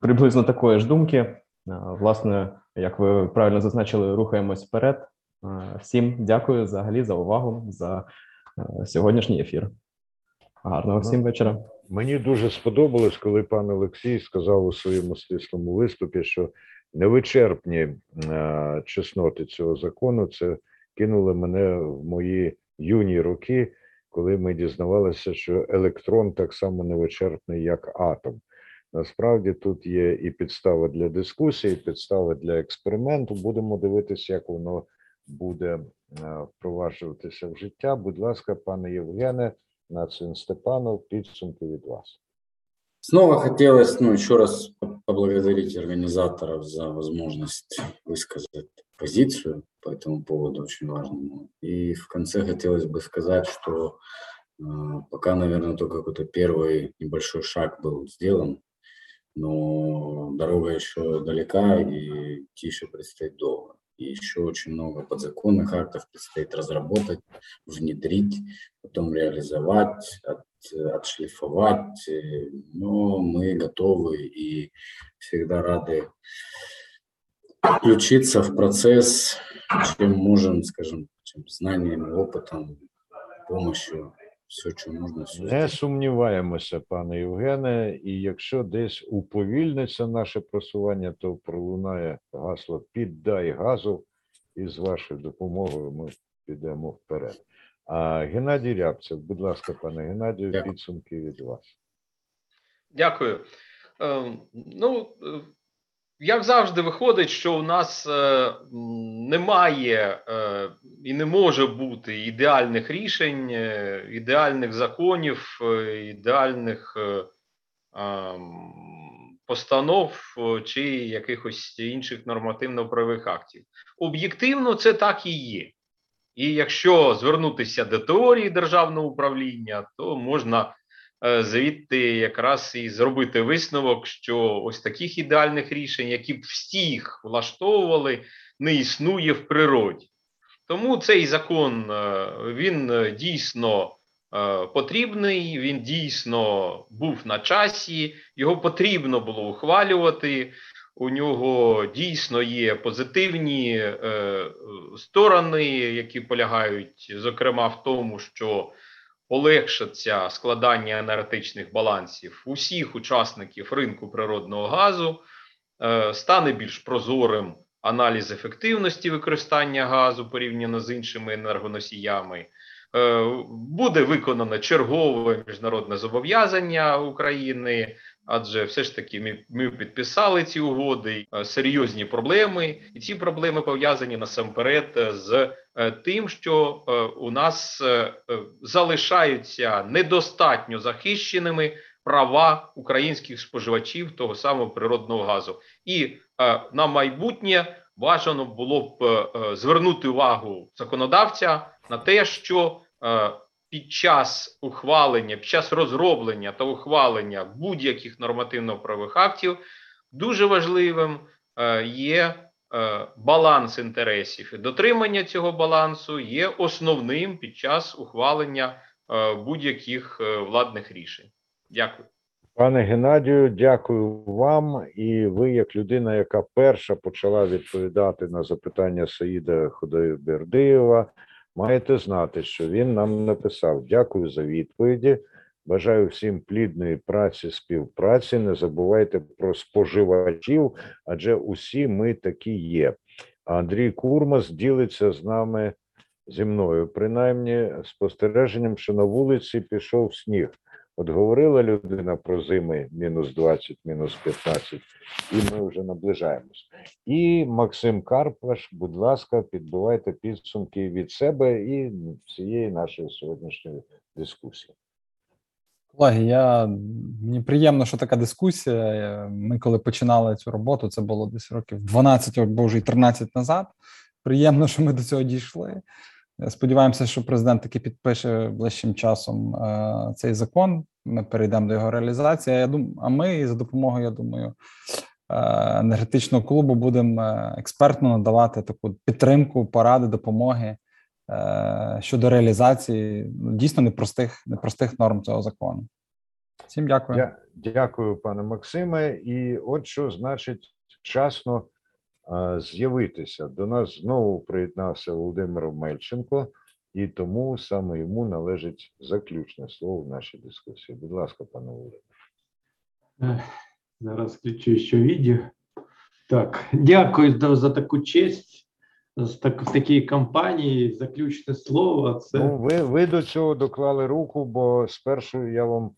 приблизно такої ж думки. Власне, як ви правильно зазначили, рухаємось вперед. Всім дякую взагалі за увагу за сьогоднішній ефір. Гарного всім вечора. Мені дуже сподобалось, коли пан Олексій сказав у своєму стислому виступі, що невичерпні е, чесноти цього закону це кинули мене в мої юні роки, коли ми дізнавалися, що електрон так само невичерпний, як атом. Насправді тут є і підстава для дискусії, і підстава для експерименту. Будемо дивитися, як воно буде е, впроваджуватися в життя. Будь ласка, пане Євгене, Нацин Степанов, підсумки від вас. Снова хотелось, ну, еще раз по- поблагодарить организаторов за возможность высказать позицию по этому поводу очень важному. И в конце хотелось бы сказать, что э, пока, наверное, только какой-то первый небольшой шаг был сделан, но дорога еще далека и еще предстоит долго. И еще очень много подзаконных актов предстоит разработать, внедрить, потом реализовать, от- отшлифовать. э, Но мы готовы и всегда рады включиться в процесс, чем можем, скажем, чем знанием, опытом, помощью, все, что нужно, все Не сумніваємося, пане Євгене, і якщо десь уповільниться наше просування, то пролунає гасло піддай газу, і з вашою допомогою ми підемо вперед. А Геннадій Рябцев, будь ласка, пане Геннадію, підсумки від вас. Дякую. Е, Ну, е, як завжди, виходить, що у нас е, немає е, і не може бути ідеальних рішень, е, ідеальних законів, е, ідеальних е, ем, постанов чи якихось інших нормативно-правових актів. Об'єктивно, це так і є. І якщо звернутися до теорії державного управління, то можна звідти якраз і зробити висновок, що ось таких ідеальних рішень, які б всіх влаштовували, не існує в природі. Тому цей закон е, він е, дійсно е, потрібний, він дійсно був на часі, його потрібно було ухвалювати. У нього дійсно є позитивні е, е, сторони, які полягають, зокрема, в тому, що полегшиться складання енергетичних балансів усіх учасників ринку природного газу, е, стане більш прозорим аналіз ефективності використання газу порівняно з іншими енергоносіями. Е, Буде виконано чергове міжнародне зобов'язання України, адже все ж таки ми, ми підписали ці угоди, е, серйозні проблеми, і ці проблеми пов'язані насамперед е, з е, тим, що у нас залишаються недостатньо захищеними права українських споживачів того самого природного газу, і на майбутнє бажано було б звернути увагу законодавця на те, що під час ухвалення, під час розроблення та ухвалення будь-яких нормативно-правових актів дуже важливим е, є е, баланс інтересів. І дотримання цього балансу є основним під час ухвалення е, будь-яких владних рішень. Дякую. Пане Геннадію, дякую вам. І ви, як людина, яка перша почала відповідати на запитання Саїда Худайбердиєва, маєте знати, що він нам написав: дякую за відповіді. Бажаю всім плідної праці, співпраці. Не забувайте про споживачів, адже усі ми такі є. Андрій Курмас ділиться з нами зі мною, принаймні спостереженням, що на вулиці пішов сніг. От говорила людина про зими мінус 20, мінус 15, і ми вже наближаємось. І Максим Карпаш, будь ласка, підбивайте підсумки від себе і цієї нашої сьогоднішньої дискусії. Колеги, я мені приємно, що така дискусія. Ми коли починали цю роботу, це було десь років 12 або вже й 13 назад. Приємно, що ми до цього дійшли. Сподіваємося, що президент таки підпише ближчим часом е, цей закон. Ми перейдемо до його реалізації. Я думаю, а ми за допомогою, я думаю, е, енергетичного клубу будемо е, експертно надавати таку підтримку, поради, допомоги щодо реалізації ну, дійсно непростих, непростих норм цього закону. Всім дякую. Я дякую, пане Максиме. І от що значить вчасно з'явитися. До нас знову приєднався Володимир Мельченко, і тому саме йому належить заключне слово в нашій дискусії. Будь ласка, пане Володимире. Зараз включу ще відео. Так, дякую за, таку честь. В такій кампанії заключне слово. Це Ну, ви, ви до цього доклали руку, бо спершу я вам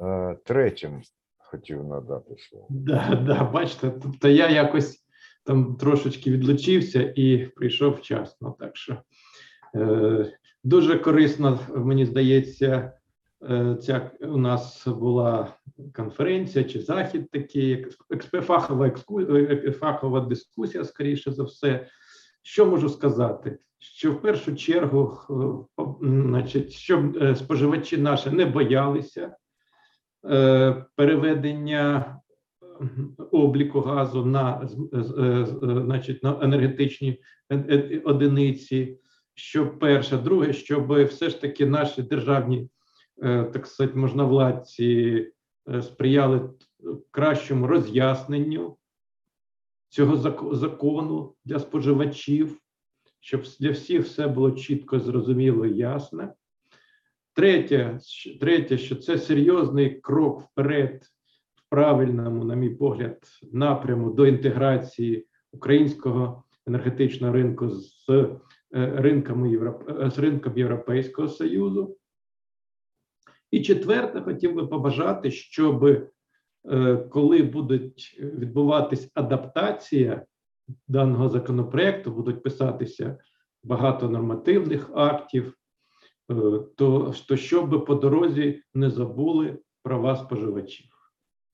е, третім хотів надати слово. Да, да, бачите, тобто я якось там трошечки відлучився і прийшов вчасно. Так що е, дуже корисно, мені здається, е, ця у нас була конференція чи захід такий, як фахова, екску, фахова дискусія, скоріше за все. Що можу сказати? Що в першу чергу, значить, щоб е, споживачі наші не боялися е, переведення обліку газу на значить, на енергетичні е- е- одиниці. Що перше, друге, щоб все ж таки наші державні, е, так сказати, можновладці сприяли кращому роз'ясненню цього закону для споживачів, щоб для всіх все було чітко, зрозуміло і ясно. Третє, третє, що це серйозний крок вперед правильному, на мій погляд, напряму до інтеграції українського енергетичного ринку з е, ринками Європ... е, з ринком Європейського Союзу. І четверте, хотів би побажати, щоб е, коли будуть відбуватись адаптація даного законопроекту, будуть писатися багато нормативних актів, то, то щоб по дорозі не забули права споживачів.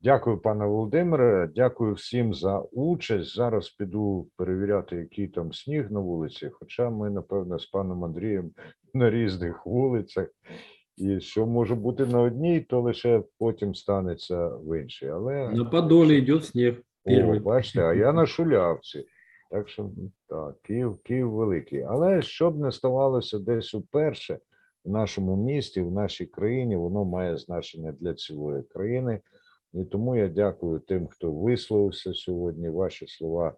Дякую, пане Володимире. Дякую всім за участь. Зараз піду перевіряти, який там сніг на вулиці. Хоча ми, напевно, з паном Андрієм на різних вулицях. І що може бути на одній, то лише потім станеться в іншій. Але На Подоле идет снег. О, бачите, а я на шулявці. Так що так, Київ, Київ великий. Але щоб не ставалося десь уперше в нашому місті, в нашій країні, воно має значення для цілої країни. І тому я дякую тим, хто висловився сьогодні. Ваші слова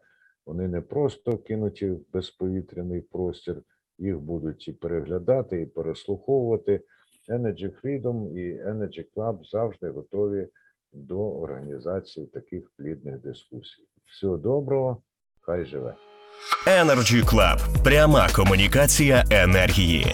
вони не просто кинуті в безповітряний простір, їх будуть і переглядати, і переслуховувати. Energy Freedom і Energy Club завжди готові до організації таких плідних дискусій. Всього доброго, хай живе. Energy Club. Пряма комунікація енергії.